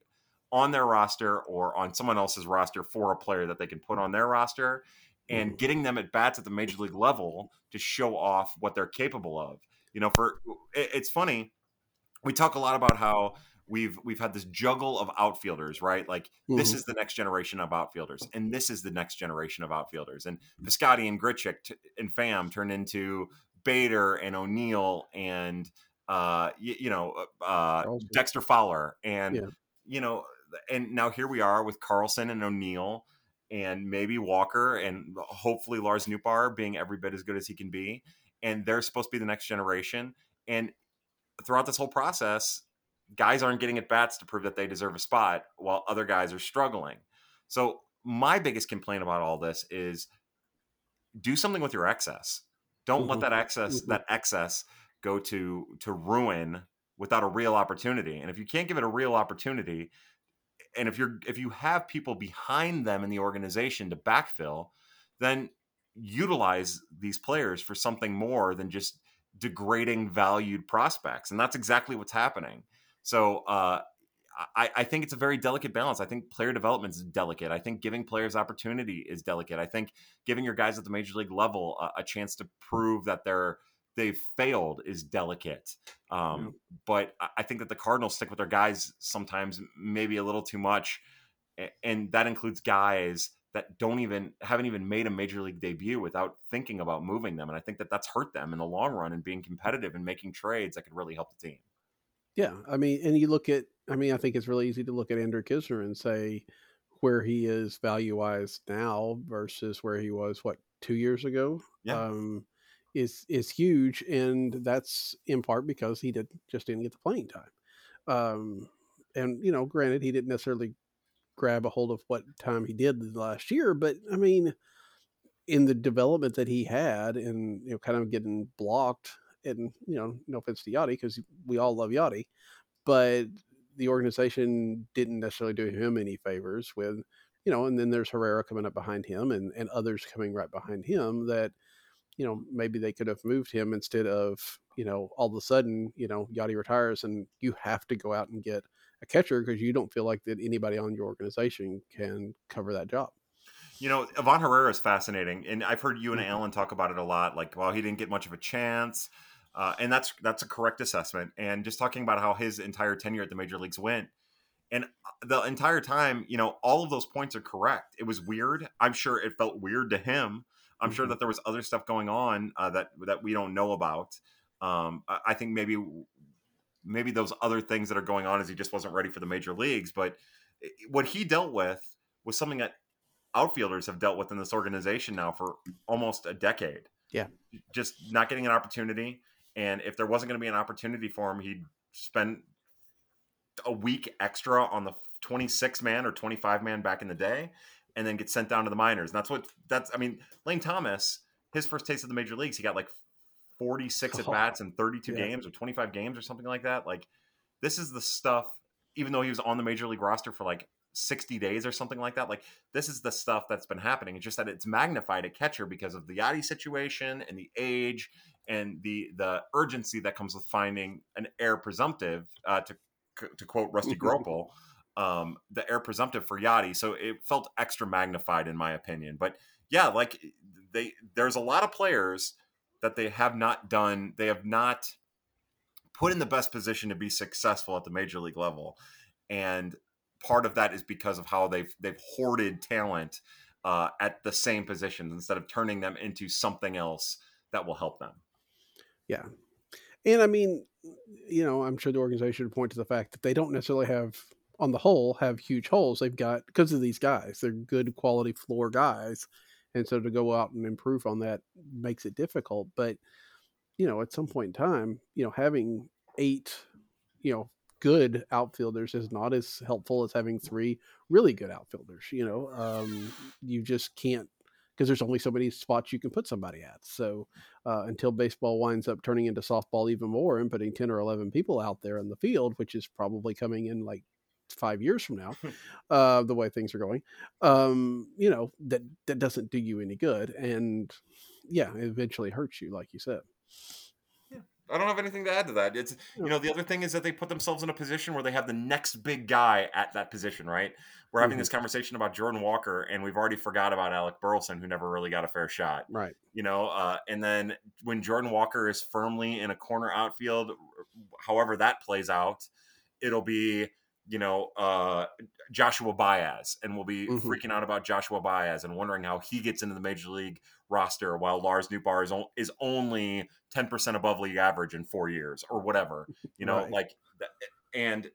on their roster or on someone else's roster for a player that they can put on their roster and mm-hmm. getting them at bats at the major league level to show off what they're capable of. You know, for it's funny, we talk a lot about how we've we've had this juggle of outfielders, right? Like mm-hmm. this is the next generation of outfielders, and this is the next generation of outfielders. And Piscotty and Grichuk t- and Pham turned into Bader and O'Neill and uh, you, you know uh, Dexter Fowler and Yeah. you know and now here we are with Carlson and O'Neill and maybe Walker and hopefully Lars Nootbaar being every bit as good as he can be and they're supposed to be the next generation and throughout this whole process guys aren't getting at bats to prove that they deserve a spot while other guys are struggling. So my biggest complaint about all this is do something with your excess. Don't let Mhm. that excess Mhm. that excess go to to ruin without a real opportunity. And if you can't give it a real opportunity and if you're if you have people behind them in the organization to backfill then utilize these players for something more than just degrading valued prospects. And that's exactly what's happening so uh I, I think it's a very delicate balance. I think player development is delicate. I think giving players opportunity is delicate. I think giving your guys at the major league level a, a chance to prove that they're they've failed is delicate. Um, But I- I think that the Cardinals stick with their guys sometimes maybe a little too much, and that includes guys that don't even haven't even made a major league debut without thinking about moving them. And I think that that's hurt them in the long run and being competitive and making trades that could really help the team. Yeah, I mean, and you look at, I mean, I think it's really easy to look at Andrew Knizner and say where he is value wise now versus where he was what two years ago. Yeah. Um, is is huge, and that's in part because he did just didn't get the playing time. Um, and you know, granted, he didn't necessarily grab a hold of what time he did last year, but I mean, in the development that he had, and you know, kind of getting blocked, and you know, no offense to Yadi because we all love Yadi, but the organization didn't necessarily do him any favors with, you know, and then there's Herrera coming up behind him and, and others coming right behind him that, you know, maybe they could have moved him instead of, you know, all of a sudden, you know, Yadi retires and you have to go out and get a catcher because you don't feel like that anybody on your organization can cover that job. You know, Ivan Herrera is fascinating, and I've heard you and Mhm. Alan talk about it a lot. Like, well, he didn't get much of a chance, uh, and that's that's a correct assessment. And just talking about how his entire tenure at the major leagues went, and uh, the entire time, you know, all of those points are correct. It was weird. I'm sure it felt weird to him. I'm sure Mhm. that there was other stuff going on uh, that that we don't know about. Um, I, I think maybe maybe those other things that are going on is he just wasn't ready for the major leagues. But i- what he dealt with was something that outfielders have dealt with in this organization now for almost a decade. Yeah. Just not getting an opportunity. And if there wasn't going to be an opportunity for him, he'd spend a week extra on the 26 man or 25 man back in the day and then get sent down to the minors. And that's what that's, I mean, Lane Thomas, his first taste of the major leagues, he got like 46 at bats in 32 Yeah. games or 25 games or something like that. Like, this is the stuff, even though he was on the major league roster for like 60 days or something like that. Like this is the stuff that's been happening. It's just that it's magnified at catcher because of the Yadi situation and the age and the the urgency that comes with finding an heir presumptive. Uh, to to quote Rusty Gropel, um, the heir presumptive for Yadi. So it felt extra magnified in my opinion. But yeah, like they there's a lot of players that they have not done. They have not put in the best position to be successful at the major league level, and part of that is because of how they've they've hoarded talent uh, at the same positions instead of turning them into something else that will help them. Yeah. And I mean, you know, I'm sure the organization would point to the fact that they don't necessarily have, on the whole, have huge holes. They've got, because of these guys, they're good quality floor guys. And so to go out and improve on that makes it difficult. But, you know, at some point in time, you know, having eight, you know, good outfielders is not as helpful as having three really good outfielders. You know, um, you just can't because there's only so many spots you can put somebody at. So uh, until baseball winds up turning into softball even more and putting 10 or 11 people out there in the field, which is probably coming in like five years from now, uh, the way things are going, um, you know, that, that doesn't do you any good. And yeah, it eventually hurts you, like you said. I don't have anything to add to that. It's you know the other thing is that they put themselves in a position where they have the next big guy at that position, right? We're having Mhm. this conversation about Jordan Walker, and we've already forgot about Alec Burleson, who never really got a fair shot. Right. You know, uh, and then when Jordan Walker is firmly in a corner outfield, however that plays out, it'll be you know, uh, Joshua Baez, and we'll be Mhm. freaking out about Joshua Baez and wondering how he gets into the major league roster while Lars Nootbaar is, o- is only 10% above league average in four years or whatever, you know, Right. like, and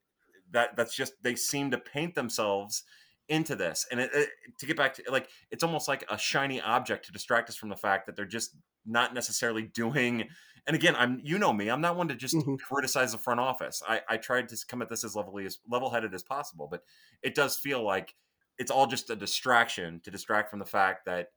that that's just, they seem to paint themselves into this. And it, it, to get back to like, it's almost like a shiny object to distract us from the fact that they're just not necessarily doing and again, I'm you know me, I'm not one to just Mhm. criticize the front office. I, I tried to come at this as levelly as level headed as possible, but it does feel like it's all just a distraction to distract from the fact that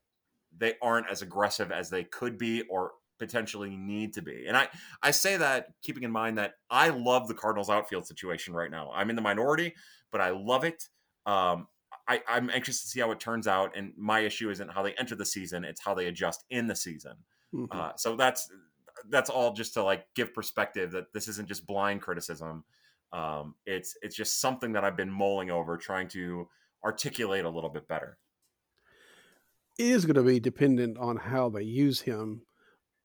they aren't as aggressive as they could be or potentially need to be. And I I say that keeping in mind that I love the Cardinals outfield situation right now. I'm in the minority, but I love it. Um, I, I'm anxious to see how it turns out. And my issue isn't how they enter the season; it's how they adjust in the season. Mhm. Uh, so that's that's all just to like give perspective that this isn't just blind criticism. Um, it's it's just something that I've been mulling over, trying to articulate a little bit better. Is going to be dependent on how they use him.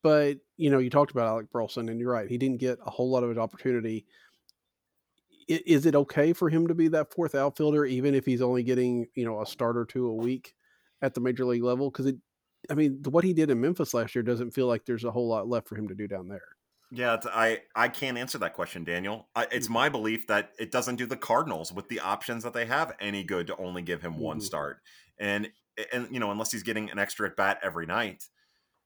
But you know, you talked about Alec Burleson, and you're right; he didn't get a whole lot of an opportunity. Is it okay for him to be that fourth outfielder, even if he's only getting you know a start or two a week at the major league level? Because it, I mean, what he did in Memphis last year doesn't feel like there's a whole lot left for him to do down there. Yeah, it's, I I can't answer that question, Daniel. I, it's my belief that it doesn't do the Cardinals with the options that they have any good to only give him one Mhm. start, and and you know unless he's getting an extra at bat every night.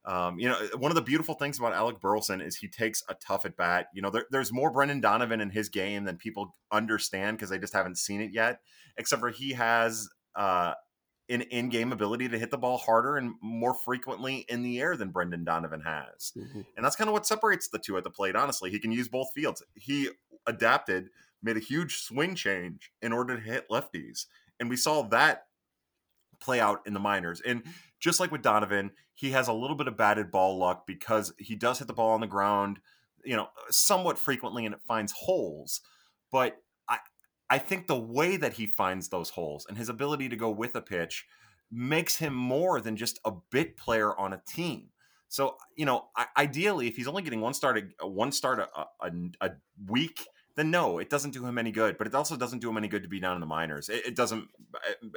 Um, you know, one of the beautiful things about Alec Burleson is he takes a tough at bat. You know, there, there's more Brendan Donovan in his game than people understand because they just haven't seen it yet. Except for he has uh, an in-game ability to hit the ball harder and more frequently in the air than Brendan Donovan has. And that's kind of what separates the two at the plate, honestly. He can use both fields. He adapted, made a huge swing change in order to hit lefties. And we saw that play out in the minors. And just like with Donovan, he has a little bit of batted ball luck because he does hit the ball on the ground, you know, somewhat frequently and it finds holes. But I I think the way that he finds those holes and his ability to go with a pitch makes him more than just a bit player on a team. So, you know, ideally, if he's only getting one start, a, one start a, a, a week, then no, it doesn't do him any good. But it also doesn't do him any good to be down in the minors. It, it doesn't.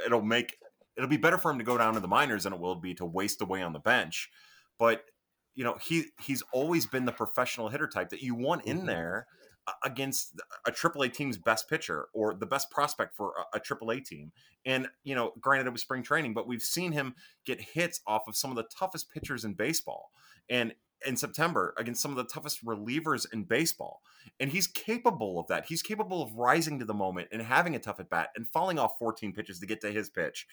It'll make it'll be better for him to go down to the minors than it will be to waste away on the bench. But you know, he he's always been the professional hitter type that you want in Mhm. there uh, against a AAA team's best pitcher or the best prospect for a, a AAA team. And you know, granted it was spring training, but we've seen him get hits off of some of the toughest pitchers in baseball. And in September against some of the toughest relievers in baseball. And he's capable of that. He's capable of rising to the moment and having a tough at bat and falling off 14 pitches to get to his pitch.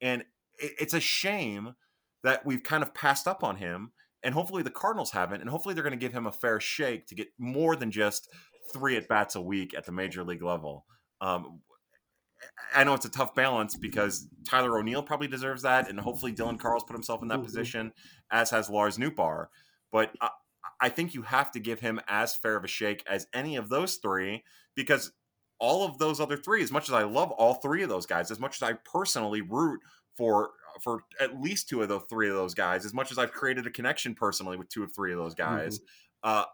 And it's a shame that we've kind of passed up on him. And hopefully the Cardinals haven't. And hopefully they're going to give him a fair shake to get more than just three at bats a week at the major league level. Um, I know it's a tough balance because Tyler O'Neill probably deserves that, and hopefully Dylan Carl's put himself in that Mhm. position, as has Lars Nootbaar. But I, I think you have to give him as fair of a shake as any of those three because all of those other three, as much as I love all three of those guys, as much as I personally root for for at least two of those three of those guys, as much as I've created a connection personally with two of three of those guys, uh,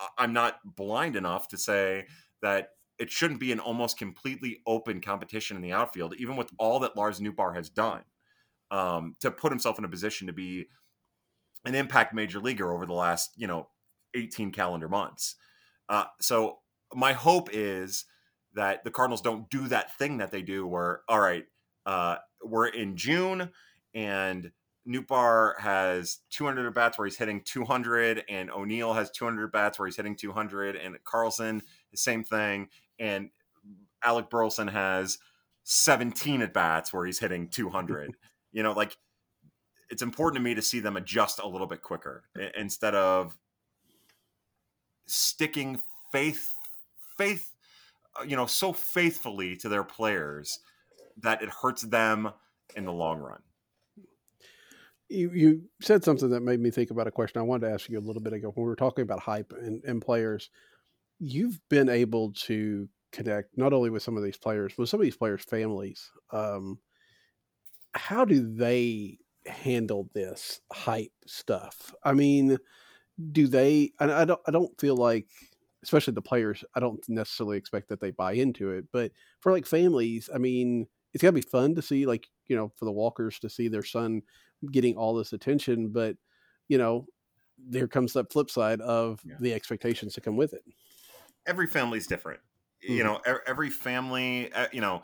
I- I'm not blind enough to say that it shouldn't be an almost completely open competition in the outfield, even with all that Lars Nootbaar has done um, to put himself in a position to be an impact major leaguer over the last, you know, 18 calendar months. Uh, so my hope is that the Cardinals don't do that thing that they do where, all right, uh, we're in June and Nootbaar has 200 at bats where he's hitting 200, and O'Neill has 200 at bats where he's hitting 200, and Carlson the same thing, and Alec Burleson has 17 at bats where he's hitting 200. you know, like it's important to me to see them adjust a little bit quicker instead of sticking faith, faith, uh, you know, so faithfully to their players that it hurts them in the long run. you, you said something that made me think about a question I wanted to ask you a little bit ago when we were talking about hype and, and players. You've been able to connect not only with some of these players, but some of these players' families. Um, how do they handle this hype stuff? I mean, do they? And I don't. I don't feel like especially the players, I don't necessarily expect that they buy into it. But for like families, I mean, it's gotta be fun to see, like you know, for the Walkers to see their son getting all this attention. But you know, there comes that flip side of Yeah. the expectations that come with it. every family's different. You Mhm. know, every family, you know,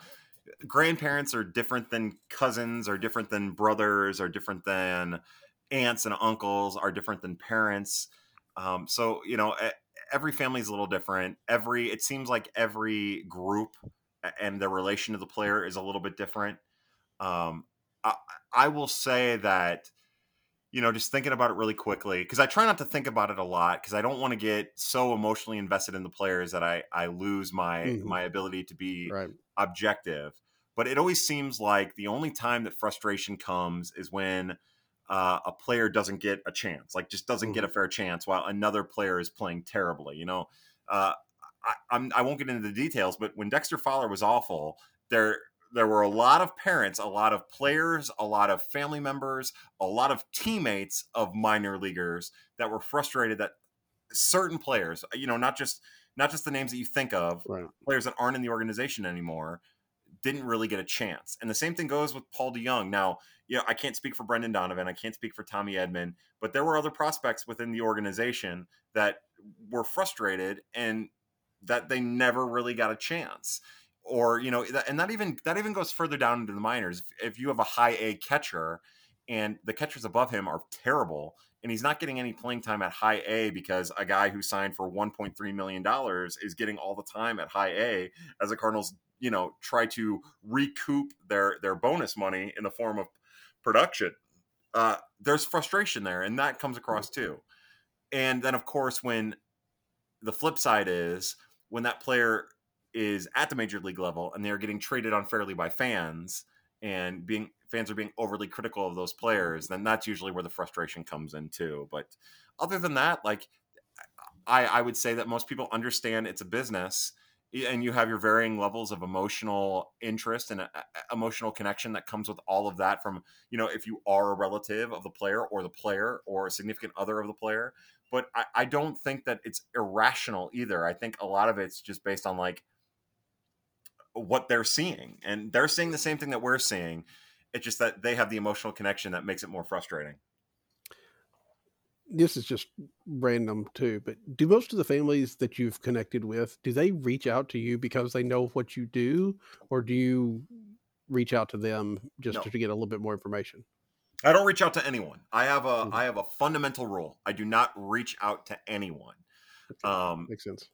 grandparents are different than cousins, are different than brothers, are different than aunts and uncles, are different than parents. Um, so, you know, every family is a little different. Every, it seems like every group and their relation to the player is a little bit different. Um, I, I will say that you know, just thinking about it really quickly because I try not to think about it a lot because I don't want to get so emotionally invested in the players that I I lose my Mhm. my ability to be Right. objective. But it always seems like the only time that frustration comes is when uh, a player doesn't get a chance, like just doesn't get a fair chance, while another player is playing terribly. You know, uh, I, I'm, I won't get into the details, but when Dexter Fowler was awful, there there were a lot of parents, a lot of players, a lot of family members, a lot of teammates of minor leaguers that were frustrated that certain players, uh, you know, not just not just the names that you think of, Right. players that aren't in the organization anymore, didn't really get a chance. And the same thing goes with Paul DeJong. Now, you know, I can't speak for Brendan Donovan, I can't speak for Tommy Edman, but there were other prospects within the organization that were frustrated and that they never really got a chance or you know and that even that even goes further down into the minors if, if you have a high a catcher and the catchers above him are terrible and he's not getting any playing time at high a because a guy who signed for 1.3 million dollars is getting all the time at high a as the cardinals you know try to recoup their their bonus money in the form of production uh there's frustration there and that comes across too. And then of course when the flip side is when that player is at the major league level and they're getting traded unfairly by fans and being fans are being overly critical of those players then that's usually where the frustration comes in too but other than that like i i would say that most people understand it's a business and you have your varying levels of emotional interest and uh, emotional connection that comes with all of that from you know if you are a relative of the player or the player or a significant other of the player but I, I don't think that it's irrational either. I think a lot of it's just based on like what they're seeing, and they're seeing the same thing that we're seeing. It's just that they have the emotional connection that makes it more frustrating. This is just random too, but do most of the families that you've connected with, do they reach out to you because they know what you do, or do you reach out to them just No. to get a little bit more information? I don't reach out to anyone. I have a Mhm. I have a fundamental rule. I do not reach out to anyone. Okay, Um, Makes sense.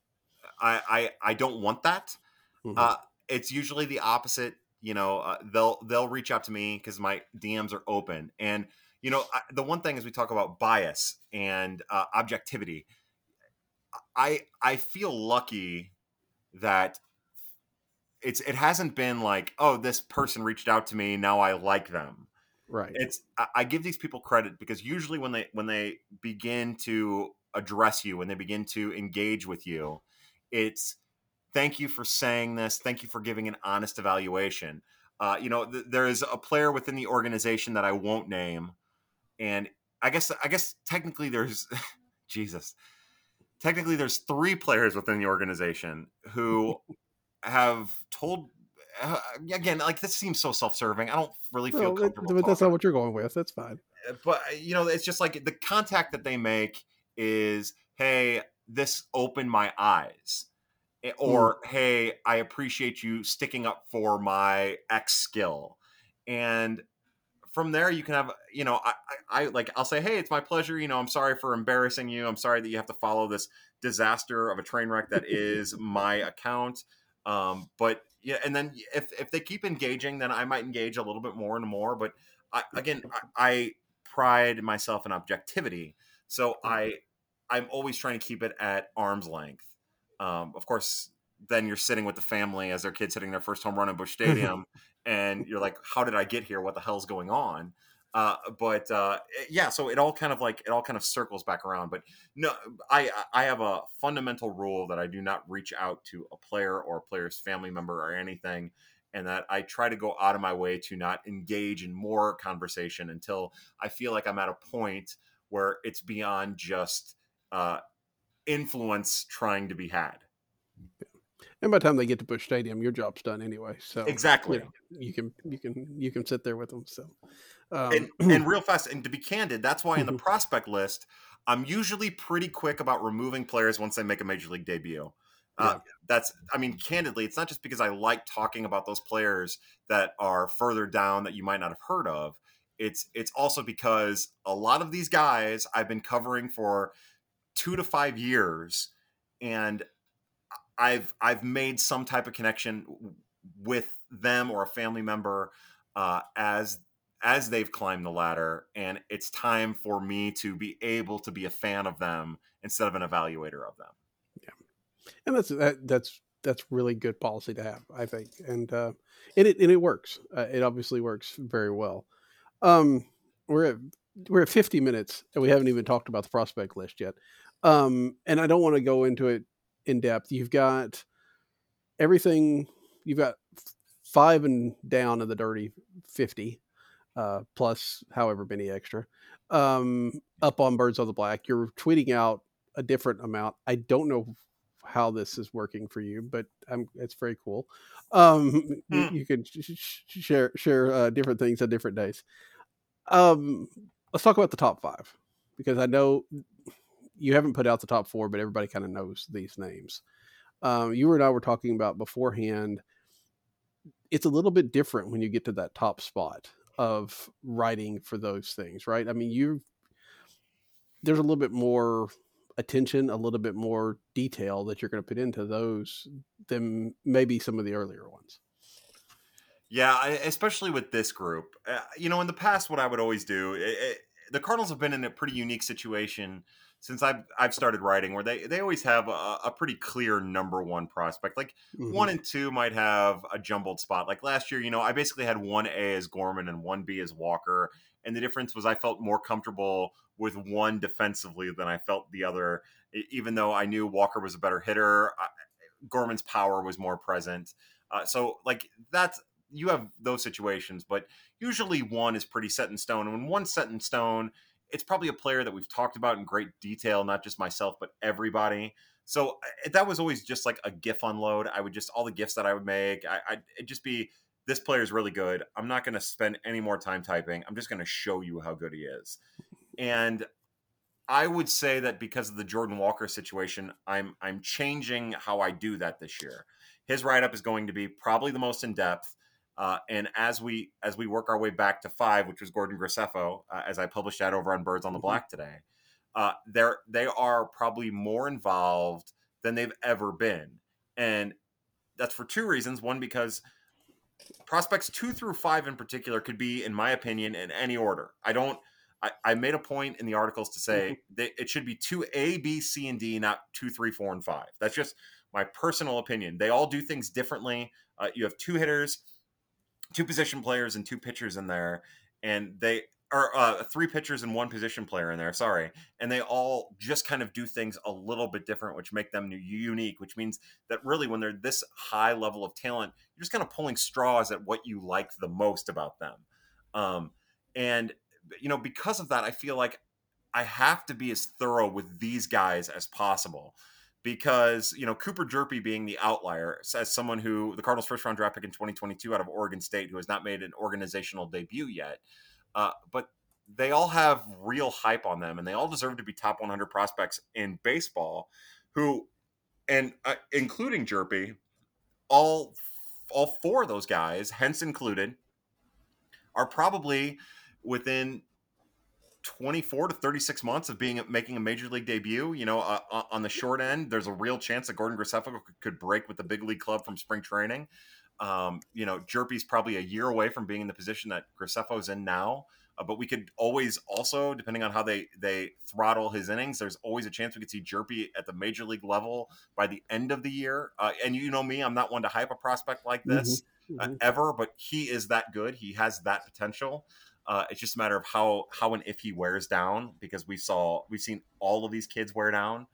I I, I don't want that. Mhm. Uh, it's usually the opposite. You know, uh, they'll they'll reach out to me because my DMs are open, and you know, I, the one thing is we talk about bias and uh, objectivity. I I feel lucky that it's it hasn't been like oh this person reached out to me now I like them right. it's I, I give these people credit because usually when they when they begin to address you when they begin to engage with you it's thank you for saying this thank you for giving an honest evaluation uh, you know th- there is a player within the organization that i won't name and i guess i guess technically there's jesus technically there's three players within the organization who have told uh, again like this seems so self-serving i don't really feel that- comfortable but that's not what you're going with. That's fine. but you know it's just like the contact that they make is hey this opened my eyes Eh, or hey i appreciate you sticking up for my x skill. And from there you can have you know I, I, I like i'll say hey it's my pleasure you know i'm sorry for embarrassing you i'm sorry that you have to follow this disaster of a train wreck that is my account. Um but yeah and then if if they keep engaging then i might engage a little bit more and more but I, again I, I pride myself in objectivity so i i'm always trying to keep it at arm's length um, of course then you're sitting with the family as their kids hitting their first home run in Busch stadium and you're like how did i get here? What the hell's going on? Uh, but uh, yeah so it all kind of like it all kind of circles back around but no i i have a fundamental rule that i do not reach out to a player or a player's family member or anything and that i try to go out of my way to not engage in more conversation until i feel like i'm at a point where it's beyond just uh, influence trying to be had. And by the time they get to Busch Stadium, your job's done anyway. So exactly, you, know, you can you can you can sit there with them. So um, and, and real fast, and to be candid, that's why in the prospect list, I'm usually pretty quick about removing players once they make a major league debut. Uh, yeah. That's, I mean, candidly, it's not just because I like talking about those players that are further down that you might not have heard of. It's it's also because a lot of these guys I've been covering for two to five years, and I've I've made some type of connection with them or a family member uh, as as they've climbed the ladder, and it's time for me to be able to be a fan of them instead of an evaluator of them. Yeah, and that's that, that's that's really good policy to have, I think, and uh, and it and it works. Uh, it obviously works very well. Um, we're at we're at 50 minutes, and we haven't even talked about the prospect list yet. Um, and I don't want to go into it in depth. You've got everything. You've got five and down in the dirty 50 uh, plus however many extra um, up on Birds on the Black. You're tweeting out a different amount. I don't know how this is working for you, but um, it's very cool. Um, you, hmm. you, can sh- share share uh, different things on different days. Um, let's talk about the top five because I know you haven't put out the top four, but everybody kind of knows these names. Um, you and I were talking about beforehand. It's a little bit different when you get to that top spot of writing for those things, right? I mean, you there's a little bit more attention, a little bit more detail that you're going to put into those than maybe some of the earlier ones. Yeah, I, especially with this group. Uh, you know, in the past, what I would always do, it, it, the Cardinals have been in a pretty unique situation since I've I've started writing, where they they always have a, a pretty clear number one prospect. Like mm-hmm. one and two might have a jumbled spot. Like last year, you know, I basically had one A as Gorman and one B as Walker, and the difference was I felt more comfortable with one defensively than I felt the other. Even though I knew Walker was a better hitter, I, Gorman's power was more present. Uh, so like that's you have those situations, but usually one is pretty set in stone. And when one's set in stone, it's probably a player that we've talked about in great detail, not just myself, but everybody. So uh, that was always just like a GIF unload. I would just all the GIFs that I would make, I, I'd it'd just be this player is really good. I'm not going to spend any more time typing. I'm just going to show you how good he is. And I would say that because of the Jordan Walker situation, I'm I'm changing how I do that this year. His write up is going to be probably the most in depth. Uh, and as we as we work our way back to five, which was Gordon Graceffo, uh, as I published that over on Birds on the mm-hmm. Black today, uh, they're they are probably more involved than they've ever been, and that's for two reasons. One, because prospects two through five in particular could be, in my opinion, in any order. I don't. I, I made a point in the articles to say mm-hmm. that it should be two A, B, C, and D, not two, three, four, and five. That's just my personal opinion. They all do things differently. Uh, you have two hitters two position players and two pitchers in there, and they are uh, three pitchers and one position player in there. Sorry, and they all just kind of do things a little bit different, which make them unique. Which means that really, when they're this high level of talent, you're just kind of pulling straws at what you like the most about them. Um, and you know, because of that, I feel like I have to be as thorough with these guys as possible because you know Cooper Hjerpe being the outlier as someone who the Cardinals' first round draft pick in 2022 out of Oregon State, who has not made an organizational debut yet, uh, but they all have real hype on them, and they all deserve to be top 100 prospects in baseball. Who, and uh, including Hjerpe, all all four of those guys, hence included, are probably within 24 to 36 months of being making a major league debut. You know, uh, uh, on the short end, there's a real chance that Gordon Graceffo could break with the big league club from spring training. Um, you know, Hjerpe's probably a year away from being in the position that Graceffo's in now. Uh, but we could always also, depending on how they they throttle his innings, there's always a chance we could see Hjerpe at the major league level by the end of the year. Uh, and you know me, I'm not one to hype a prospect like this mm-hmm. Mm-hmm. ever, but he is that good. He has that potential. Uh, it's just a matter of how how and if he wears down because we saw we've seen all of these kids wear down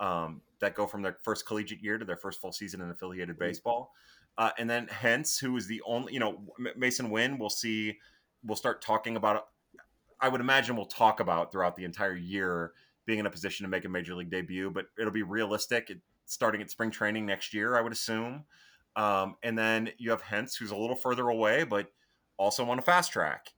um, that go from their first collegiate year to their first full season in affiliated baseball. Uh, and then Hence, who is the only you know Masyn Winn, we'll see. We'll start talking about. I would imagine we'll talk about throughout the entire year being in a position to make a major league debut, but it'll be realistic starting at spring training next year, I would assume. Um, and then you have Hence, who's a little further away, but also on a fast track.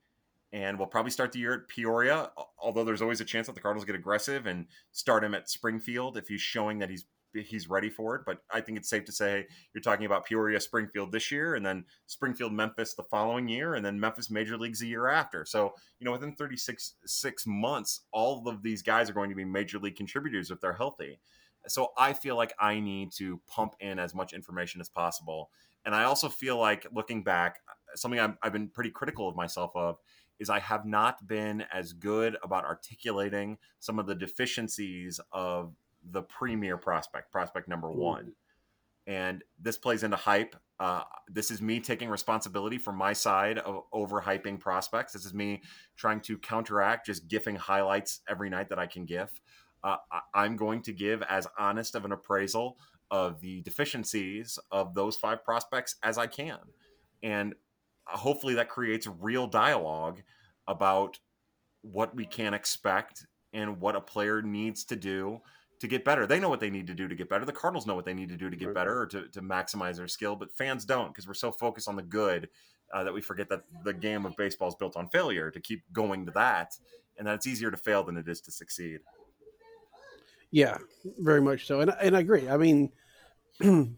And we'll probably start the year at Peoria, although there's always a chance that the Cardinals get aggressive and start him at Springfield if he's showing that he's he's ready for it. But I think it's safe to say you're talking about Peoria, Springfield this year, and then Springfield, Memphis the following year, and then Memphis Major Leagues a year after. So you know, within 36 six months, all of these guys are going to be major league contributors if they're healthy. So I feel like I need to pump in as much information as possible. And I also feel like looking back, something i have been pretty critical of myself of is I have not been as good about articulating some of the deficiencies of the premier prospect, prospect number one. And this plays into hype. Uh, this is me taking responsibility for my side of overhyping prospects. This is me trying to counteract just gifting highlights every night that I can gif. Uh, I'm going to give as honest of an appraisal of the deficiencies of those five prospects as I can. And hopefully that creates real dialogue about what we can expect and what a player needs to do to get better. They know what they need to do to get better. The Cardinals know what they need to do to get better or to, to maximize their skill, but fans don't because we're so focused on the good uh, that we forget that the game of baseball is built on failure to keep going to that and that it's easier to fail than it is to succeed. Yeah, very much so. And, and I agree. I mean,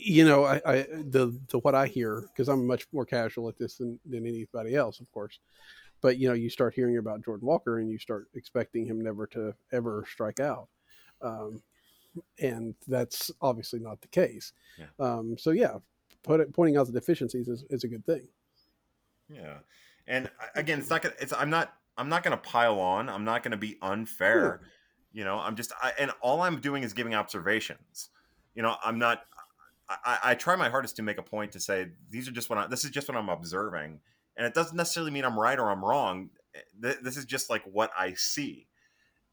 you know, I, I the the what I hear because I'm much more casual at this than, than anybody else, of course. But you know, you start hearing about Jordan Walker, and you start expecting him never to ever strike out, um, and that's obviously not the case. Yeah. Um, so yeah, put it, pointing out the deficiencies is, is a good thing. Yeah, and again, it's not gonna. It's I'm not. I'm not going to pile on. I'm not going to be unfair. You know, I'm just. I, and all I'm doing is giving observations. You know, I'm not. I, I try my hardest to make a point to say these are just what I, this is just what I'm observing, and it doesn't necessarily mean I'm right or I'm wrong. This is just like what I see,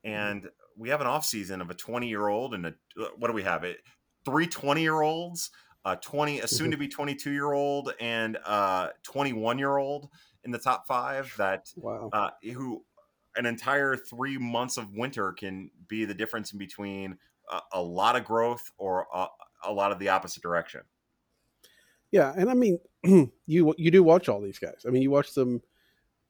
mm-hmm. and we have an off season of a 20 year old and a what do we have it three 20 year olds, a 20 a soon mm-hmm. to be 22 year old and a 21 year old in the top five that wow. uh, who an entire three months of winter can be the difference in between a, a lot of growth or a, a lot of the opposite direction. Yeah, and I mean, you you do watch all these guys. I mean, you watch them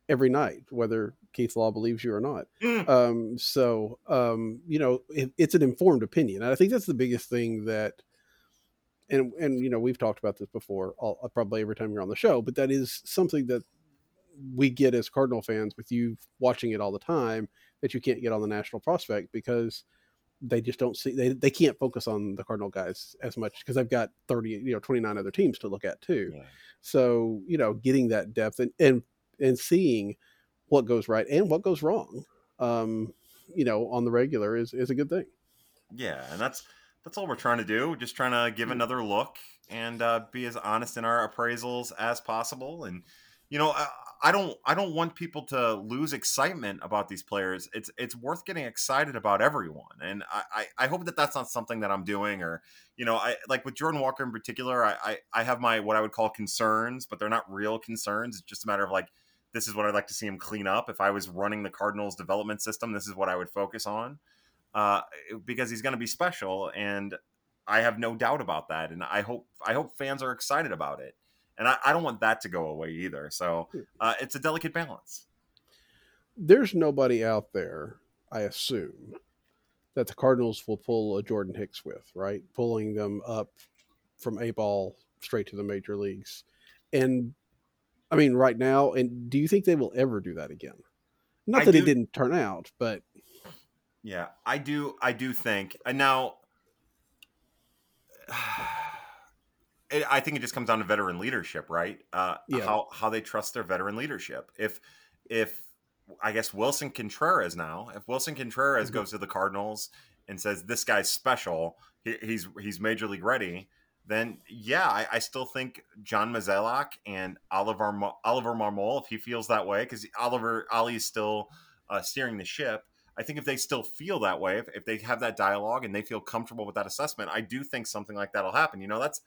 every night, whether Keith Law believes you or not. Mm. Um, so, um, you know, it, it's an informed opinion, and I think that's the biggest thing that. And and you know we've talked about this before, all, probably every time you're on the show, but that is something that we get as Cardinal fans with you watching it all the time that you can't get on the national prospect because they just don't see they, they can't focus on the cardinal guys as much because they've got 30 you know 29 other teams to look at too yeah. so you know getting that depth and, and and seeing what goes right and what goes wrong um you know on the regular is is a good thing yeah and that's that's all we're trying to do just trying to give mm. another look and uh, be as honest in our appraisals as possible and you know I don't I don't want people to lose excitement about these players. It's it's worth getting excited about everyone, and I, I, I hope that that's not something that I'm doing, or you know, I like with Jordan Walker in particular. I, I I have my what I would call concerns, but they're not real concerns. It's just a matter of like this is what I'd like to see him clean up. If I was running the Cardinals development system, this is what I would focus on, uh, because he's going to be special, and I have no doubt about that. And I hope I hope fans are excited about it and I, I don't want that to go away either. So hmm. uh, it's a delicate balance. There's nobody out there, I assume, that the Cardinals will pull a Jordan Hicks with, right? Pulling them up from A ball straight to the major leagues. And I mean, right now, and do you think they will ever do that again? Not that it didn't turn out, but yeah, I do. I do think. And now, it, I think it just comes down to veteran leadership, right? Uh, yeah. How how they trust their veteran leadership. If if I guess Willson Contreras now, if Willson Contreras mm-hmm. goes to the Cardinals and says this guy's special, he, he's he's major league ready, then yeah, I, I still think John Mozeliak and Oliver Oliver Marmol, if he feels that way, because Oliver Ali is still uh, steering the ship. I think if they still feel that way, if, if they have that dialogue and they feel comfortable with that assessment, I do think something like that'll happen. You know, that's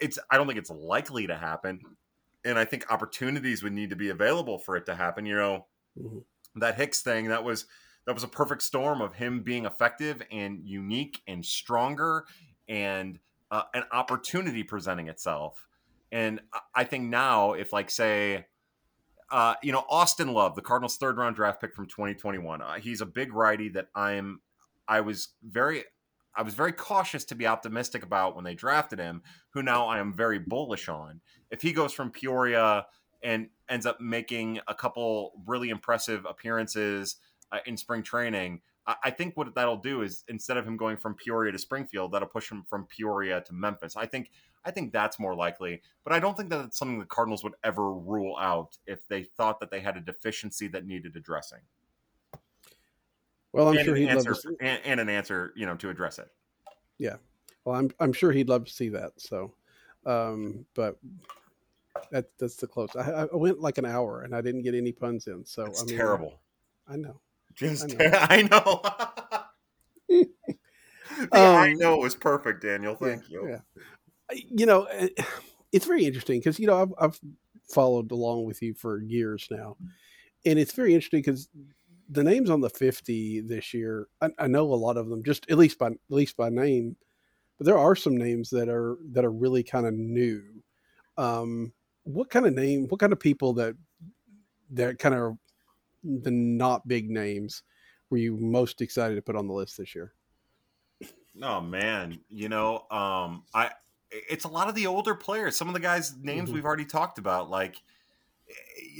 it's I don't think it's likely to happen, and I think opportunities would need to be available for it to happen. You know, mm-hmm. that Hicks thing that was that was a perfect storm of him being effective and unique and stronger and uh, an opportunity presenting itself. And I think now, if like say, uh, you know, Austin Love, the Cardinals' third round draft pick from 2021, uh, he's a big righty that I'm. I was very, I was very cautious to be optimistic about when they drafted him. Who now I am very bullish on. If he goes from Peoria and ends up making a couple really impressive appearances uh, in spring training, I think what that'll do is instead of him going from Peoria to Springfield, that'll push him from Peoria to Memphis. I think I think that's more likely, but I don't think that it's something the Cardinals would ever rule out if they thought that they had a deficiency that needed addressing. Well, I'm and sure an he'd answer, love to. See, and, and an answer, you know, to address it. yeah. Well, I'm I'm sure he'd love to see that. So, um, but that that's the close. I, I went like an hour and I didn't get any puns in. So It's I mean, terrible. I know. Just I I know. the I know it was perfect, Daniel. Thank Yeah, you. Yeah. You know, eh, it's very interesting because you know I've, I've followed along with you for years now, and it's very interesting because the names on the fifty this year, I, I know a lot of them just at least by at least by name, but there are some names that are that are really kind of new. Um, what kind of name? What kind of people that that kind of the not big names were you most excited to put on the list this year? Oh man, you know, um, I it's a lot of the older players. Some of the guys' names Mhm. we've already talked about, like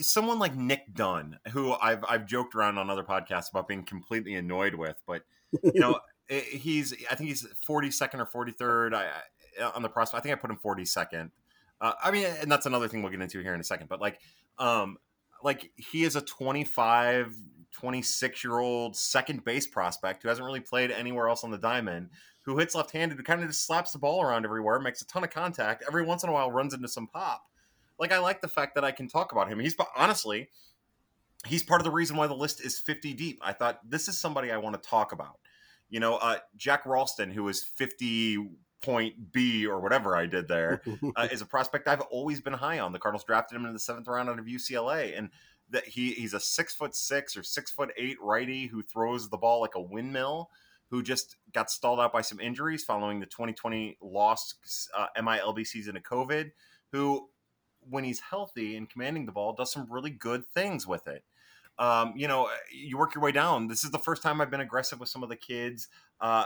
someone like Nick Dunn, who I've I've joked around on other podcasts about being completely annoyed with, but you know, eh, he's I think he's forty second or forty third I, I- on the prospect. I think I put him forty second. Uh, I mean, and that's another thing we'll get into here in a second. But like, um, like he is a 25, 26 year old second base prospect who hasn't really played anywhere else on the diamond, who hits left handed, who kind of just slaps the ball around everywhere, makes a ton of contact, every once in a while runs into some pop. Like, I like the fact that I can talk about him. He's honestly, he's part of the reason why the list is 50 deep. I thought this is somebody I want to talk about. You know, uh, Jack Ralston, who is 50 point B or whatever I did there, uh, is a prospect I've always been high on. The Cardinals drafted him in the seventh round out of UCLA, and that he he's a six foot six or six foot eight righty who throws the ball like a windmill. Who just got stalled out by some injuries following the 2020 lost uh, MILB season of COVID. Who, when he's healthy and commanding the ball, does some really good things with it. Um, you know, you work your way down. This is the first time I've been aggressive with some of the kids. Uh,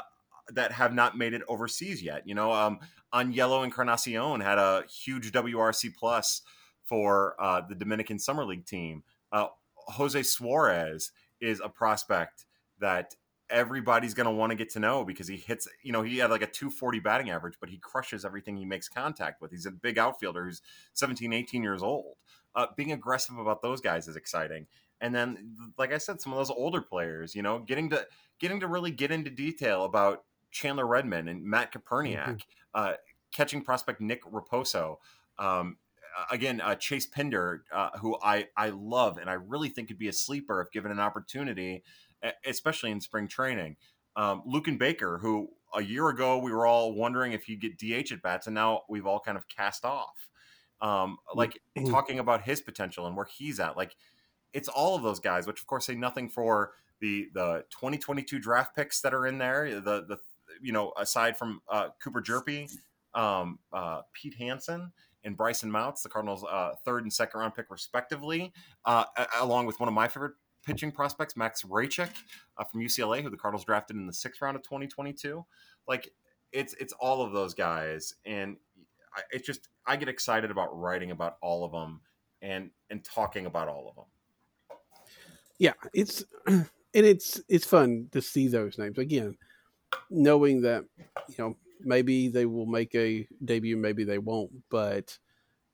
that have not made it overseas yet. You know, um, on Yellow Encarnacion had a huge WRC plus for uh, the Dominican Summer League team. Uh, Jose Suarez is a prospect that everybody's going to want to get to know because he hits, you know, he had like a 240 batting average, but he crushes everything he makes contact with. He's a big outfielder who's 17, 18 years old. Uh, being aggressive about those guys is exciting. And then, like I said, some of those older players, you know, getting to getting to really get into detail about Chandler Redmond and Matt Koperniak, Mhm. uh, catching prospect Nick Raposo. Um, again, uh, Chase Pinder, uh, who I, I love and I really think could be a sleeper if given an opportunity, especially in spring training. Um, Luken Baker, who a year ago we were all wondering if he'd get DH at bats, and now we've all kind of cast off. Um, like Mhm. talking about his potential and where he's at. Like it's all of those guys, which of course say nothing for the the 2022 draft picks that are in there. The the you know aside from uh, Cooper Hjerpe, um, uh, Pete Hansen, and Brycen Mautz, the Cardinals' uh, third and second round pick respectively, uh, along with one of my favorite pitching prospects, Max Rajcic uh, from UCLA, who the Cardinals drafted in the sixth round of 2022. Like it's it's all of those guys, and I, it's just I get excited about writing about all of them and and talking about all of them. yeah it's and it's it's fun to see those names again knowing that you know maybe they will make a debut maybe they won't but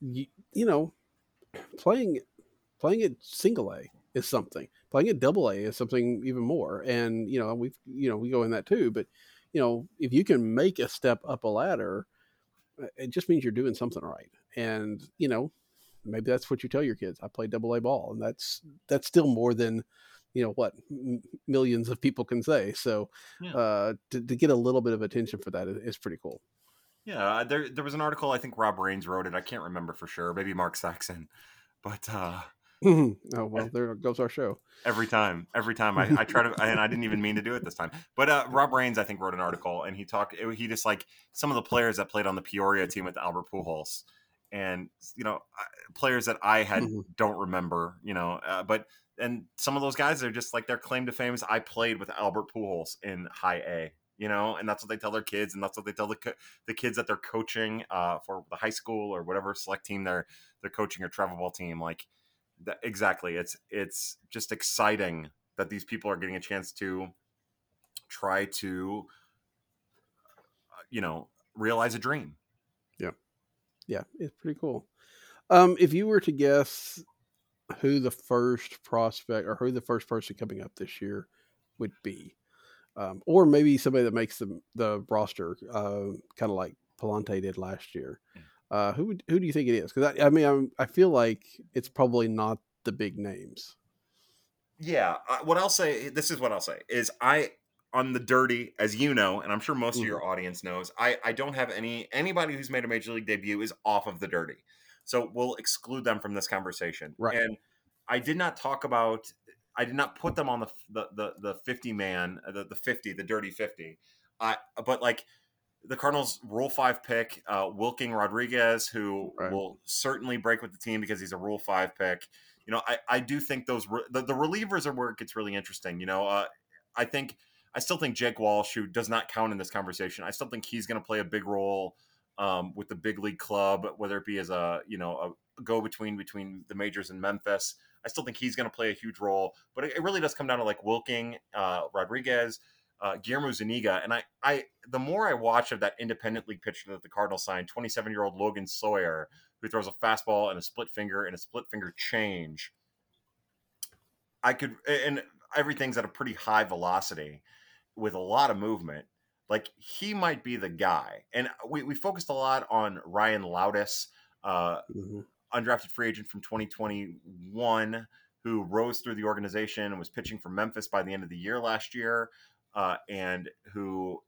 you, you know playing playing at single a is something playing at double a is something even more and you know we've you know we go in that too but you know if you can make a step up a ladder uh, it just means you're doing something right and you know maybe that's what you tell your kids i play double a ball and that's that's still more than you know what m- millions of people can say so Yeah. uh to, to get a little bit of attention for that is, is pretty cool Yeah, there there was an article I think Rob Rains wrote it. I can't remember for sure. Maybe Mark Saxon, but uh, oh well, there goes our show. Every time, every time I, I try to, and I didn't even mean to do it this time. But uh, Rob Rains, I think, wrote an article, and he talked. He just like some of the players that played on the Peoria team with Albert Pujols, and you know, players that I had Mhm. don't remember. You know, uh, but and some of those guys are just like their claim to fame is I played with Albert Pujols in High A. You know, and that's what they tell their kids, and that's what they tell the co- the kids that they're coaching uh, for the high school or whatever select team they're they're coaching or travel ball team. Like that, exactly, it's it's just exciting that these people are getting a chance to try to, uh, you know, realize a dream. Yeah, yeah it's pretty cool. Um, if you were to guess who the first prospect or who the first person coming up this year would be, um, or maybe somebody that makes the the roster, uh, kind of like Pallante did last year, uh, who would, who do you think it is? Because I, I mean, I'm, I feel like it's probably not the big names. Yeah, uh, what I'll say, this is what I'll say is I on the dirty, as you know, and I'm sure most of your audience knows, I I don't have any anybody who's made a major league debut is off of the dirty, so we'll exclude them from this conversation. Right. And I did not talk about, I did not put them on the the the, the 50 man, uh, the the 50, the dirty 50. I but like the Cardinals Rule Five pick, uh, Wilking Rodriguez, who Right. will certainly break with the team because he's a Rule Five pick. You know, I, I do think those re- the, the relievers are where it gets really interesting. You know, uh, I think I still think Jake Walsh, who does not count in this conversation, I still think he's going to play a big role um, with the big league club, whether it be as a you know a go between between the majors and Memphis. I still think he's going to play a huge role, but it, it really does come down to like Wilking, uh, Rodriguez, uh, Guillermo Zuniga, and I, I, the more I watch of that independent league pitcher that the Cardinals signed, 27 year old Logan Sawyer, who throws a fastball and a split finger and a split finger change. I could, and everything's at a pretty high velocity with a lot of movement. Like he might be the guy. And we, we focused a lot on Ryan Loutos, uh, Mhm. undrafted free agent from 2021 who rose through the organization and was pitching for Memphis by the end of the year last year, uh, and who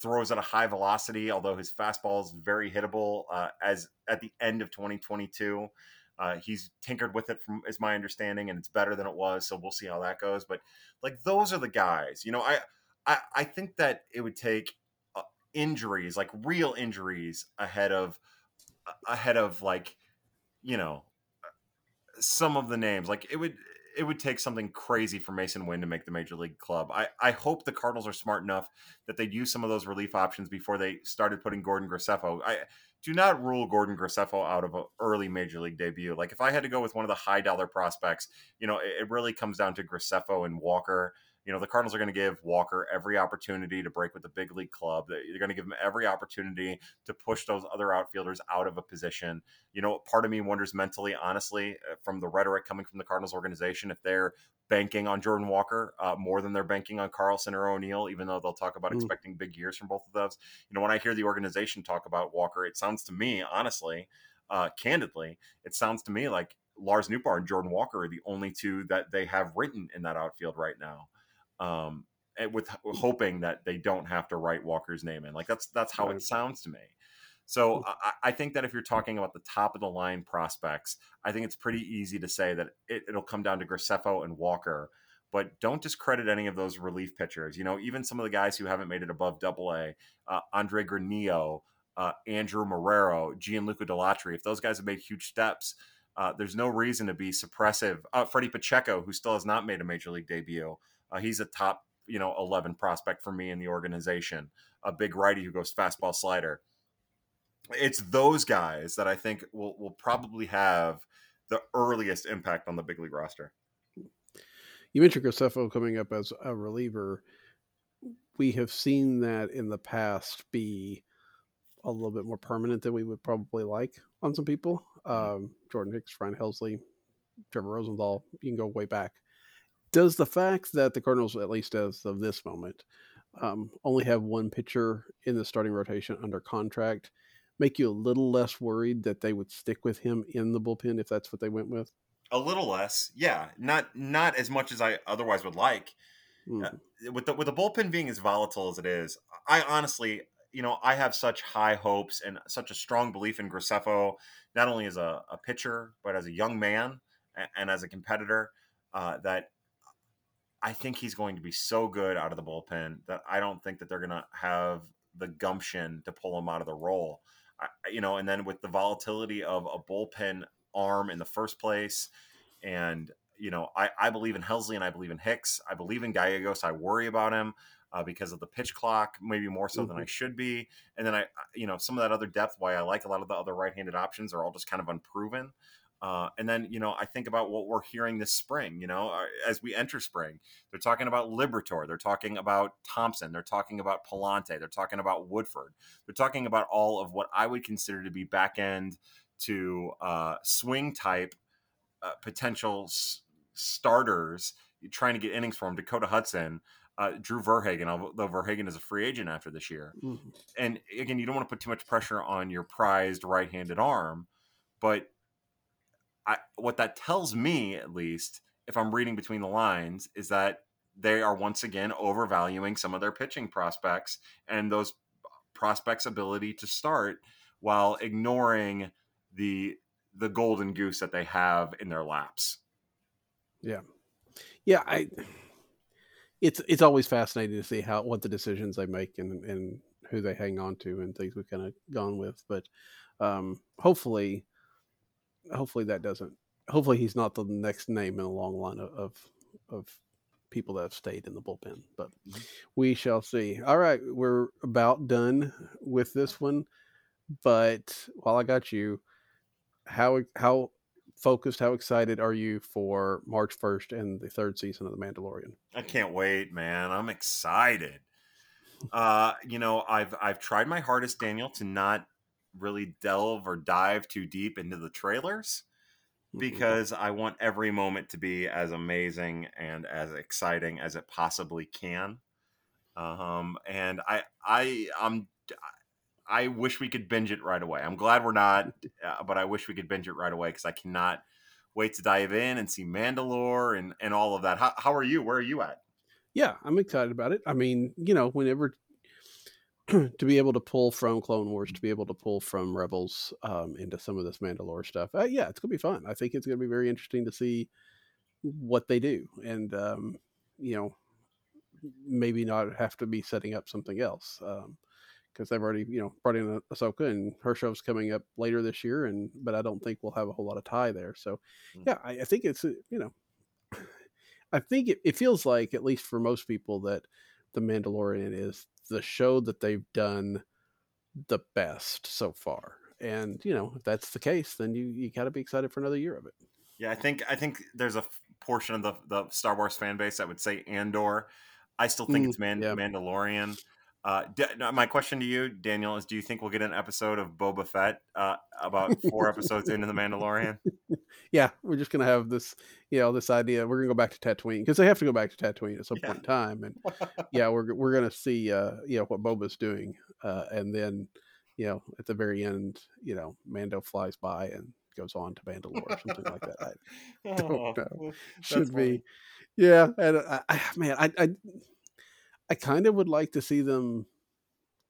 throws at a high velocity, although his fastball is very hittable. Uh, as at the end of 2022, uh, he's tinkered with it, from is my understanding, and it's better than it was. So we'll see how that goes. But like those are the guys, you know. I I, I think that it would take uh, injuries, like real injuries, ahead of ahead of like you know some of the names like it would it would take something crazy for Masyn Winn to make the major league club. I, I hope the Cardinals are smart enough that they'd use some of those relief options before they started putting Gordon Graceffo. I do not rule Gordon Graceffo out of an early major league debut. Like if I had to go with one of the high dollar prospects, you know, it, it really comes down to Graceffo and Walker. You know, the Cardinals are going to give Walker every opportunity to break with the big league club. They're going to give him every opportunity to push those other outfielders out of a position. You know, part of me wonders mentally, honestly, uh, from the rhetoric coming from the Cardinals organization, if they're banking on Jordan Walker uh, more than they're banking on Carlson or O'Neill, even though they'll talk about Mm. expecting big years from both of those. You know, when I hear the organization talk about Walker, it sounds to me, honestly, uh, candidly, it sounds to me like Lars Nootbaar and Jordan Walker are the only two that they have written in that outfield right now. Um, and with hoping that they don't have to write Walker's name in. Like that's that's how it sounds to me. So I, I think that if you're talking about the top of the line prospects, I think it's pretty easy to say that it, it'll come down to Graceffo and Walker. But don't discredit any of those relief pitchers. You know, even some of the guys who haven't made it above Double A, uh, Andre Granillo, uh, Andrew Marrero, Gianluca Dalatri. If those guys have made huge steps, uh, there's no reason to be suppressive. Uh, Freddie Pacheco, who still has not made a major league debut, uh, he's a top, you know, 11 prospect for me in the organization. A big righty who goes fastball slider. It's those guys that I think will will probably have the earliest impact on the big league roster. You mentioned Graceffo coming up as a reliever. We have seen that in the past be a little bit more permanent than we would probably like on some people. Um, Jordan Hicks, Ryan Helsley, Trevor Rosenthal, you can go way back. Does the fact that the Cardinals, at least as of this moment, um, only have one pitcher in the starting rotation under contract make you a little less worried that they would stick with him in the bullpen if that's what they went with? A little less, yeah, not not as much as I otherwise would like. Mm. with the with the bullpen being as volatile as it is, I honestly, you know, I have such high hopes and such a strong belief in Graceffo, not only as a, a pitcher but as a young man a- and as a competitor uh, that I think he's going to be so good out of the bullpen that I don't think that they're going to have the gumption to pull him out of the role. I, you know, and then with the volatility of a bullpen arm in the first place, and you know, I, I believe in Helsley and I believe in Hicks. I believe in Gallegos. I worry about him uh, because of the pitch clock, maybe more so mm-hmm. than I should be. And then I, you know, some of that other depth, why I like a lot of the other right-handed options are all just kind of unproven. Uh, and then, you know, I think about what we're hearing this spring, you know, uh, as we enter spring, they're talking about Liberatore. They're talking about Thompson. They're talking about Pallante. They're talking about Woodford. They're talking about all of what I would consider to be back end to uh, swing type uh, potential s- starters trying to get innings for him. Dakota Hudson, uh, Drew Verhagen, although Verhagen is a free agent after this year. Mm-hmm. And again, you don't want to put too much pressure on your prized right handed arm, but I, what that tells me, at least, if I'm reading between the lines, is that they are once again overvaluing some of their pitching prospects and those prospects' ability to start while ignoring the the golden goose that they have in their laps. Yeah, yeah. I it's it's always fascinating to see how what the decisions they make and and who they hang on to and things we've kind of gone with, but um, hopefully hopefully that doesn't. Hopefully he's not the next name in a long line of of, of people that have stayed in the bullpen. But mm-hmm. we shall see. All right, we're about done with this one. But while I got you, how how focused, how excited are you for March first and the third season of The Mandalorian? I can't wait, man. I'm excited. Uh, you know, I've I've tried my hardest, Daniel, to not really delve or dive too deep into the trailers mm-hmm. because I want every moment to be as amazing and as exciting as it possibly can. Um, and I, I, I'm, I wish we could binge it right away. I'm glad we're not, uh, but I wish we could binge it right away because I cannot wait to dive in and see Mandalore and and all of that. How, how are you? Where are you at? Yeah, I'm excited about it. I mean, you know, whenever to be able to pull from Clone Wars, to be able to pull from Rebels um, into some of this Mandalore stuff. Uh, yeah, it's gonna be fun. I think it's gonna be very interesting to see what they do, and um, you know, maybe not have to be setting up something else because um, they've already you know brought in Ahsoka and her show's coming up later this year, and but I don't think we'll have a whole lot of tie there. So mm. yeah, I, I think it's uh, you know, I think it, it feels like at least for most people that the Mandalorian is the show that they've done the best so far. And you know, if that's the case, then you you got to be excited for another year of it. Yeah, I think I think there's a portion of the the Star Wars fan base that would say Andor. I still think mm, it's Man- yeah. Mandalorian. Uh, my question to you, Daniel, is: Do you think we'll get an episode of Boba Fett uh, about four episodes into the Mandalorian? Yeah, we're just gonna have this, you know, this idea. We're gonna go back to Tatooine because they have to go back to Tatooine at some yeah. point in time, and yeah, we're we're gonna see, uh, you know, what Boba's doing, uh, and then, you know, at the very end, you know, Mando flies by and goes on to Mandalore or something like that. I don't oh, know. Should be, yeah. And I, I man, I, I I kind of would like to see them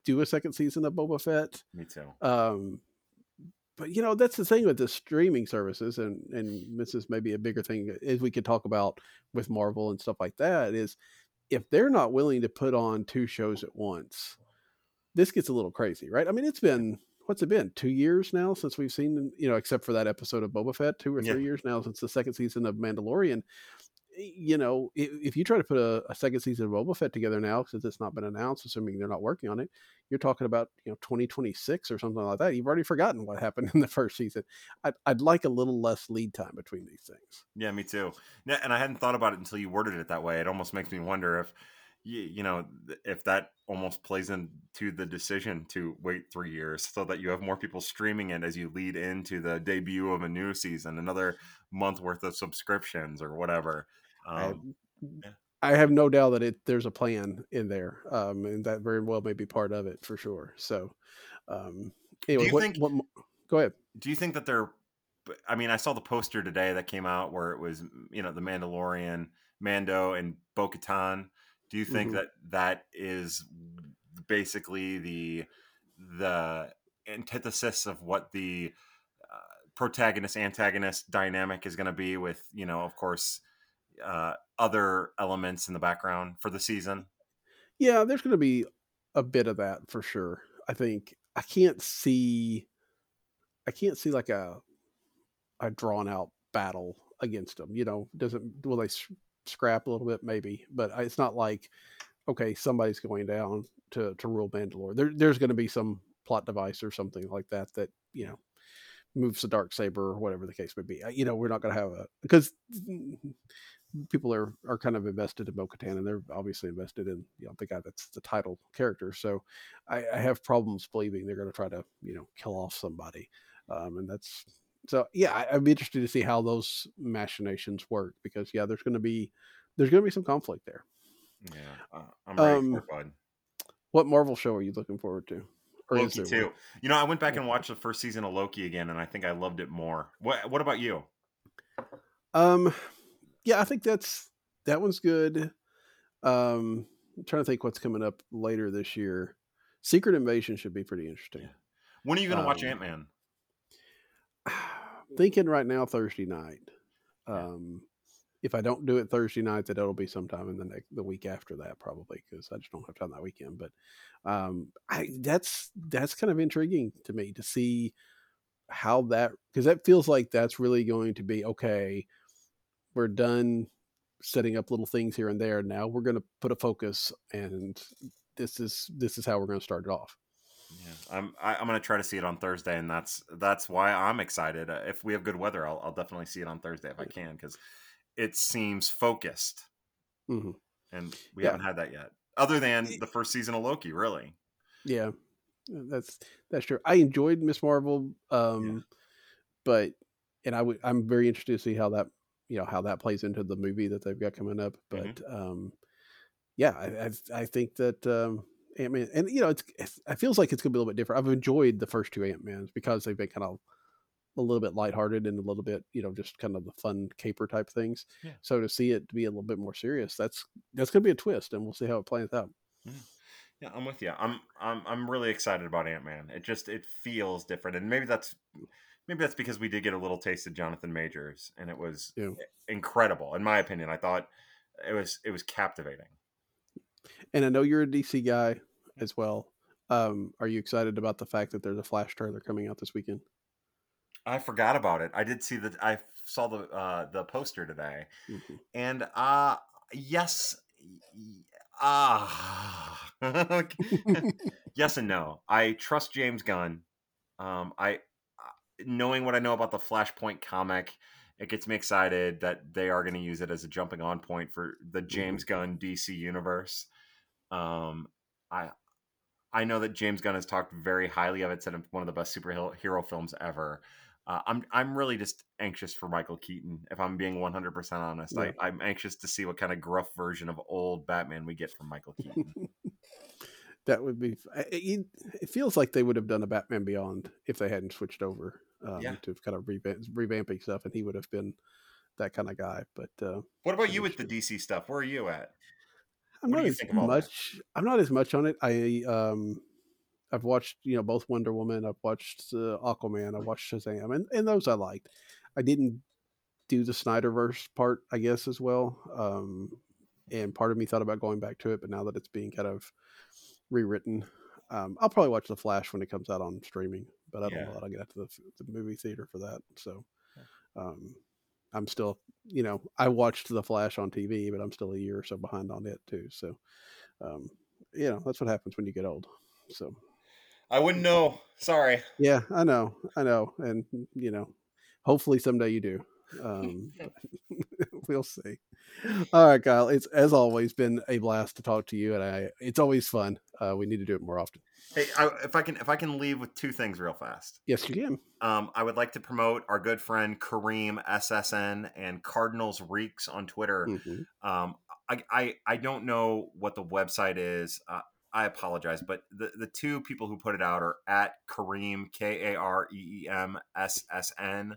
do a second season of Boba Fett. Me too. Um, but you know that's the thing with the streaming services, and and this is maybe a bigger thing as we could talk about with Marvel and stuff like that. Is if they're not willing to put on two shows at once, this gets a little crazy, right? I mean, it's been what's it been two years now since we've seen you know except for that episode of Boba Fett, two or three yeah. years now since the second season of Mandalorian you know, if, if, you try to put a, a, second season of Boba Fett together now, since it's not been announced, assuming they're not working on it, you're talking about you know 2026 or something like that. You've already forgotten what happened in the first season. I'd, I'd like a little less lead time between these things. Yeah, me too. And I hadn't thought about it until you worded it that way. It almost makes me wonder if you, you know if that almost plays into the decision to wait three years so that you have more people streaming it as you lead into the debut of a new season another month worth of subscriptions or whatever um, I, I, have no doubt that it there's a plan in there, um, and that very well may be part of it for sure. So, um, anyway, what, think, what, go ahead. Do you think that they're? I mean, I saw the poster today that came out where it was, you know, the Mandalorian, Mando, and Bo-Katan. Do you think mm-hmm. that that is basically the the antithesis of what the protagonist antagonist dynamic is going to be with you know of course uh, other elements in the background for the season. Yeah, there's going to be a bit of that for sure. I think I can't see, I can't see like a a drawn out battle against them. You know, doesn't will they scrap a little bit maybe, but it's not like okay somebody's going down to to rule Mandalore. There, there's going to be some plot device or something like that that you know moves the dark saber or whatever the case may be. You know, we're not going to have a because people are are kind of invested in Bo-Katan and they're obviously invested in you know the guy that's the title character. So I, I have problems believing they're going to try to you know kill off somebody, um, and that's so yeah. I, I'd be interested to see how those machinations work because yeah, there's going to be there's going to be some conflict there. Yeah, uh, I'm ready Um, bud. What Marvel show are you looking forward to? Or is Loki too. one? You know, I went back and watched the first season of Loki again, and I think I loved it more. What What about you? Um, yeah, I think that's that one's good. Um, I'm trying to think what's coming up later this year. Secret Invasion should be pretty interesting. When are you going to watch Um, Ant Man? Thinking right now Thursday night. Um, if I don't do it Thursday night, then it'll be sometime in the next the week after that probably because I just don't have time that weekend. But um, I that's that's kind of intriguing to me to see how that because that feels like that's really going to be okay. We're done setting up little things here and there. Now we're going to put a focus, and this is this is how we're going to start it off. Yeah, I'm I, I'm going to try to see it on Thursday, and that's that's why I'm excited. Uh, if we have good weather, I'll, I'll definitely see it on Thursday if I can because it seems focused, hmm and we Yeah. haven't had that yet. Other than the first season of Loki, really. Yeah, that's that's true. I enjoyed Miss Marvel, um, but and I would I'm very interested to see how that you know how that plays into the movie that they've got coming up. But Mhm. um, yeah, I, I I think that um, Ant Man and you know it's, it's it feels like it's gonna be a little bit different. I've enjoyed the first two Ant Mans because they've been kind of a little bit lighthearted and a little bit you know just kind of the fun caper type things. Yeah. So to see it to be a little bit more serious, that's that's gonna be a twist, and we'll see how it plays out. Yeah, I'm with you. I'm I'm I'm really excited about Ant Man. It just it feels different, and maybe that's maybe that's because we did get a little taste of Jonathan Majors, and it was Yeah. incredible in my opinion. I thought it was it was captivating. And I know you're a DC guy as well. Um, are you excited about the fact that there's a Flash trailer coming out this weekend? I forgot about it. I did see that. I saw the uh, the poster today, Mhm. and uh yes, ah, yes and no. I trust James Gunn. Um, I- knowing what I know about the Flashpoint comic, it gets me excited that they are going to use it as a jumping on point for the James Gunn DC universe. Um, I I know that James Gunn has talked very highly of it, said it's one of the best superhero films ever. Uh, I'm I'm really just anxious for Michael Keaton. If I'm being 100 percent honest, Yeah. I, I'm anxious to see what kind of gruff version of old Batman we get from Michael Keaton. that would be. It, it feels like they would have done a Batman Beyond if they hadn't switched over um, Yeah. to kind of revamp, revamping stuff, and he would have been that kind of guy. But uh, what about you with the DC stuff? Where are you at? I'm What not as all that? much. I'm not as much on it. I um, I've watched you know both Wonder Woman. I've watched uh, Aquaman. I watched Shazam, and and those I liked. I didn't do the Snyderverse part, I guess, as well. Um, and part of me thought about going back to it, but now that it's being kind of rewritten, um, I'll probably watch The Flash when it comes out on streaming. But I don't Yeah. know that I'll get out to the, the movie theater for that. So, um, I'm still, you know, I watched The Flash on TV, but I'm still a year or so behind on it too. So, um, you know, that's what happens when you get old. So, I wouldn't know. Sorry. yeah, I know, I know, and you know, hopefully someday you do. Um, we'll see. All right, Kyle. It's as always been a blast to talk to you, and I. It's always fun. Uh, we need to do it more often. Hey, I, if I can if I can leave with two things real fast. Yes, you can. Um, I would like to promote our good friend Kareem SSN and Cardinals Reeks on Twitter. Mhm. Um, I, I I don't know what the website is. Uh, I apologize, but the the two people who put it out are at Kareem K A R E E M S S N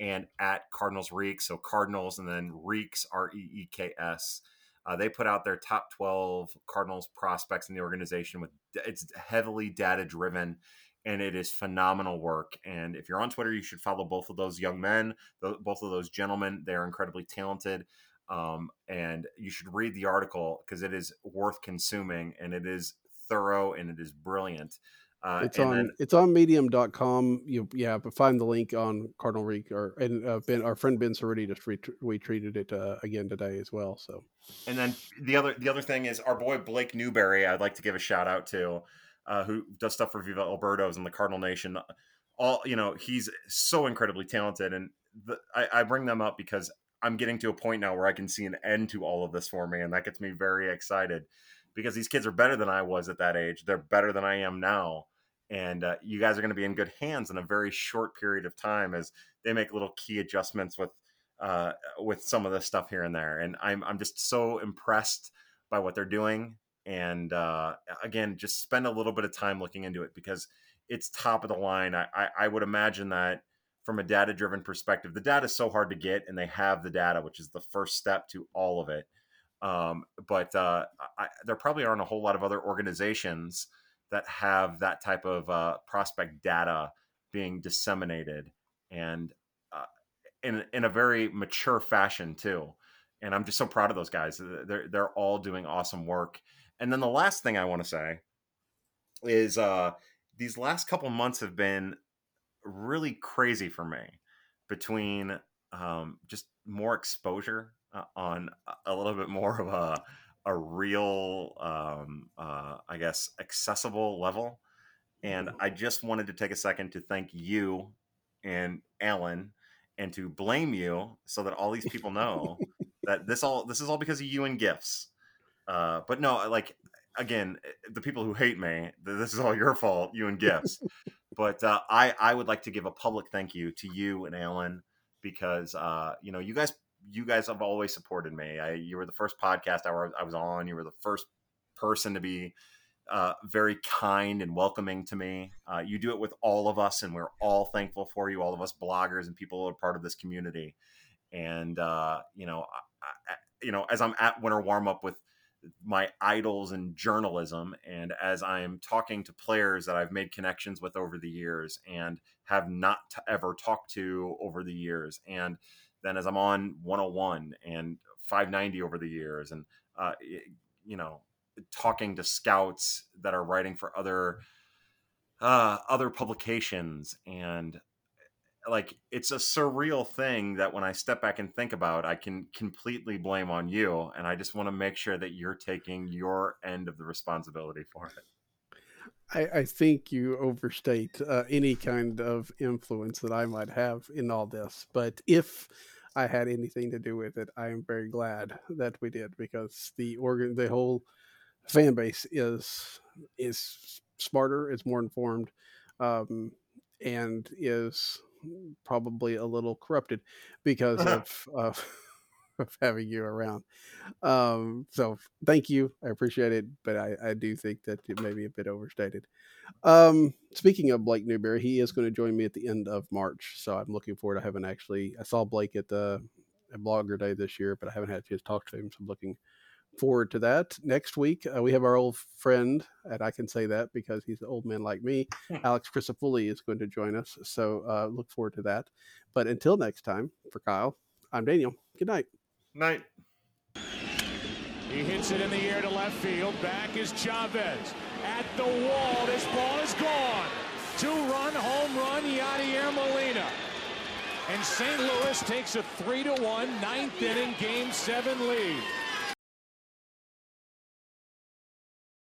and at Cardinals Reeks. So Cardinals and then Reeks R E E K S. Uh, they put out their top 12 Cardinals prospects in the organization with it's heavily data driven and it is phenomenal work. And if you're on Twitter, you should follow both of those young men, both of those gentlemen. They're incredibly talented. Um, and you should read the article because it is worth consuming and it is thorough and it is brilliant. Uh, it's on then, it's on medium.com. You yeah, but find the link on Cardinal Reek or and uh, ben, our friend Ben Cerruti just re- retweeted it uh, again today as well. So and then the other the other thing is our boy Blake Newberry. I'd like to give a shout out to uh, who does stuff for Viva El Birdos and the Cardinal Nation. All you know, he's so incredibly talented, and the, I, I bring them up because I'm getting to a point now where I can see an end to all of this for me, and that gets me very excited because these kids are better than I was at that age. They're better than I am now and uh, you guys are going to be in good hands in a very short period of time as they make little key adjustments with uh, with some of the stuff here and there. And I'm I'm just so impressed by what they're doing. And uh, again, just spend a little bit of time looking into it because it's top of the line. I, I, I would imagine that from a data driven perspective, the data is so hard to get, and they have the data, which is the first step to all of it. Um, but uh, I, there probably aren't a whole lot of other organizations that have that type of uh, prospect data being disseminated and uh, in in a very mature fashion too. And I'm just so proud of those guys. They're they're all doing awesome work. And then the last thing I want to say is uh, these last couple months have been really crazy for me between um, just more exposure uh, on a little bit more of a a real, um, uh, I guess, accessible level. And mm-hmm. I just wanted to take a second to thank you and Alan and to blame you so that all these people know that this all this is all because of you and gifts. Uh, but no, like again, eh, the people who hate me, this is all your fault, you and gifts. but uh, I I would like to give a public thank you to you and Alan because uh, you know you guys you guys have always supported me. I, you were the first podcast I, I was on. You were the first person to be uh, very kind and welcoming to me. Uh, you do it with all of us, and we're all thankful for you, all of us bloggers and people are part of this community. And uh, you know, I, you know, as I'm at winter warm up with my idols in journalism, and as I'm talking to players that I've made connections with over the years and have not ever talked to over the years, and then as I'm on 101 and 590 over the years, and uh, you know, talking to scouts that are writing for other uh, other publications, and like it's a surreal thing that when I step back and think about, I can completely blame on you, and I just want to make sure that you're taking your end of the responsibility for it. I, I think you overstate uh, any kind of influence that I might have in all this. But if I had anything to do with it, I am very glad that we did because the organ, the whole fan base is is smarter, is more informed, um, and is probably a little corrupted because of, of of having you around. Um, so thank you, I appreciate it, but I, I do think that it may be a bit overstated. Um, speaking of Blake Newberry, he is going to join me at the end of March, so I'm looking forward. I haven't actually I saw Blake at the at Blogger Day this year, but I haven't had a chance to talk to him, so I'm looking forward to that. Next week, uh, we have our old friend, and I can say that because he's an old man like me. Alex Crisafulli is going to join us, so uh, look forward to that. But until next time, for Kyle, I'm Daniel. Good night. Night. He hits it in the air to left field. Back is Chavez. At the wall. This ball is gone. Two-run home run, Yadier Molina. And St. Louis takes a 3 to 1 ninth inning game seven lead.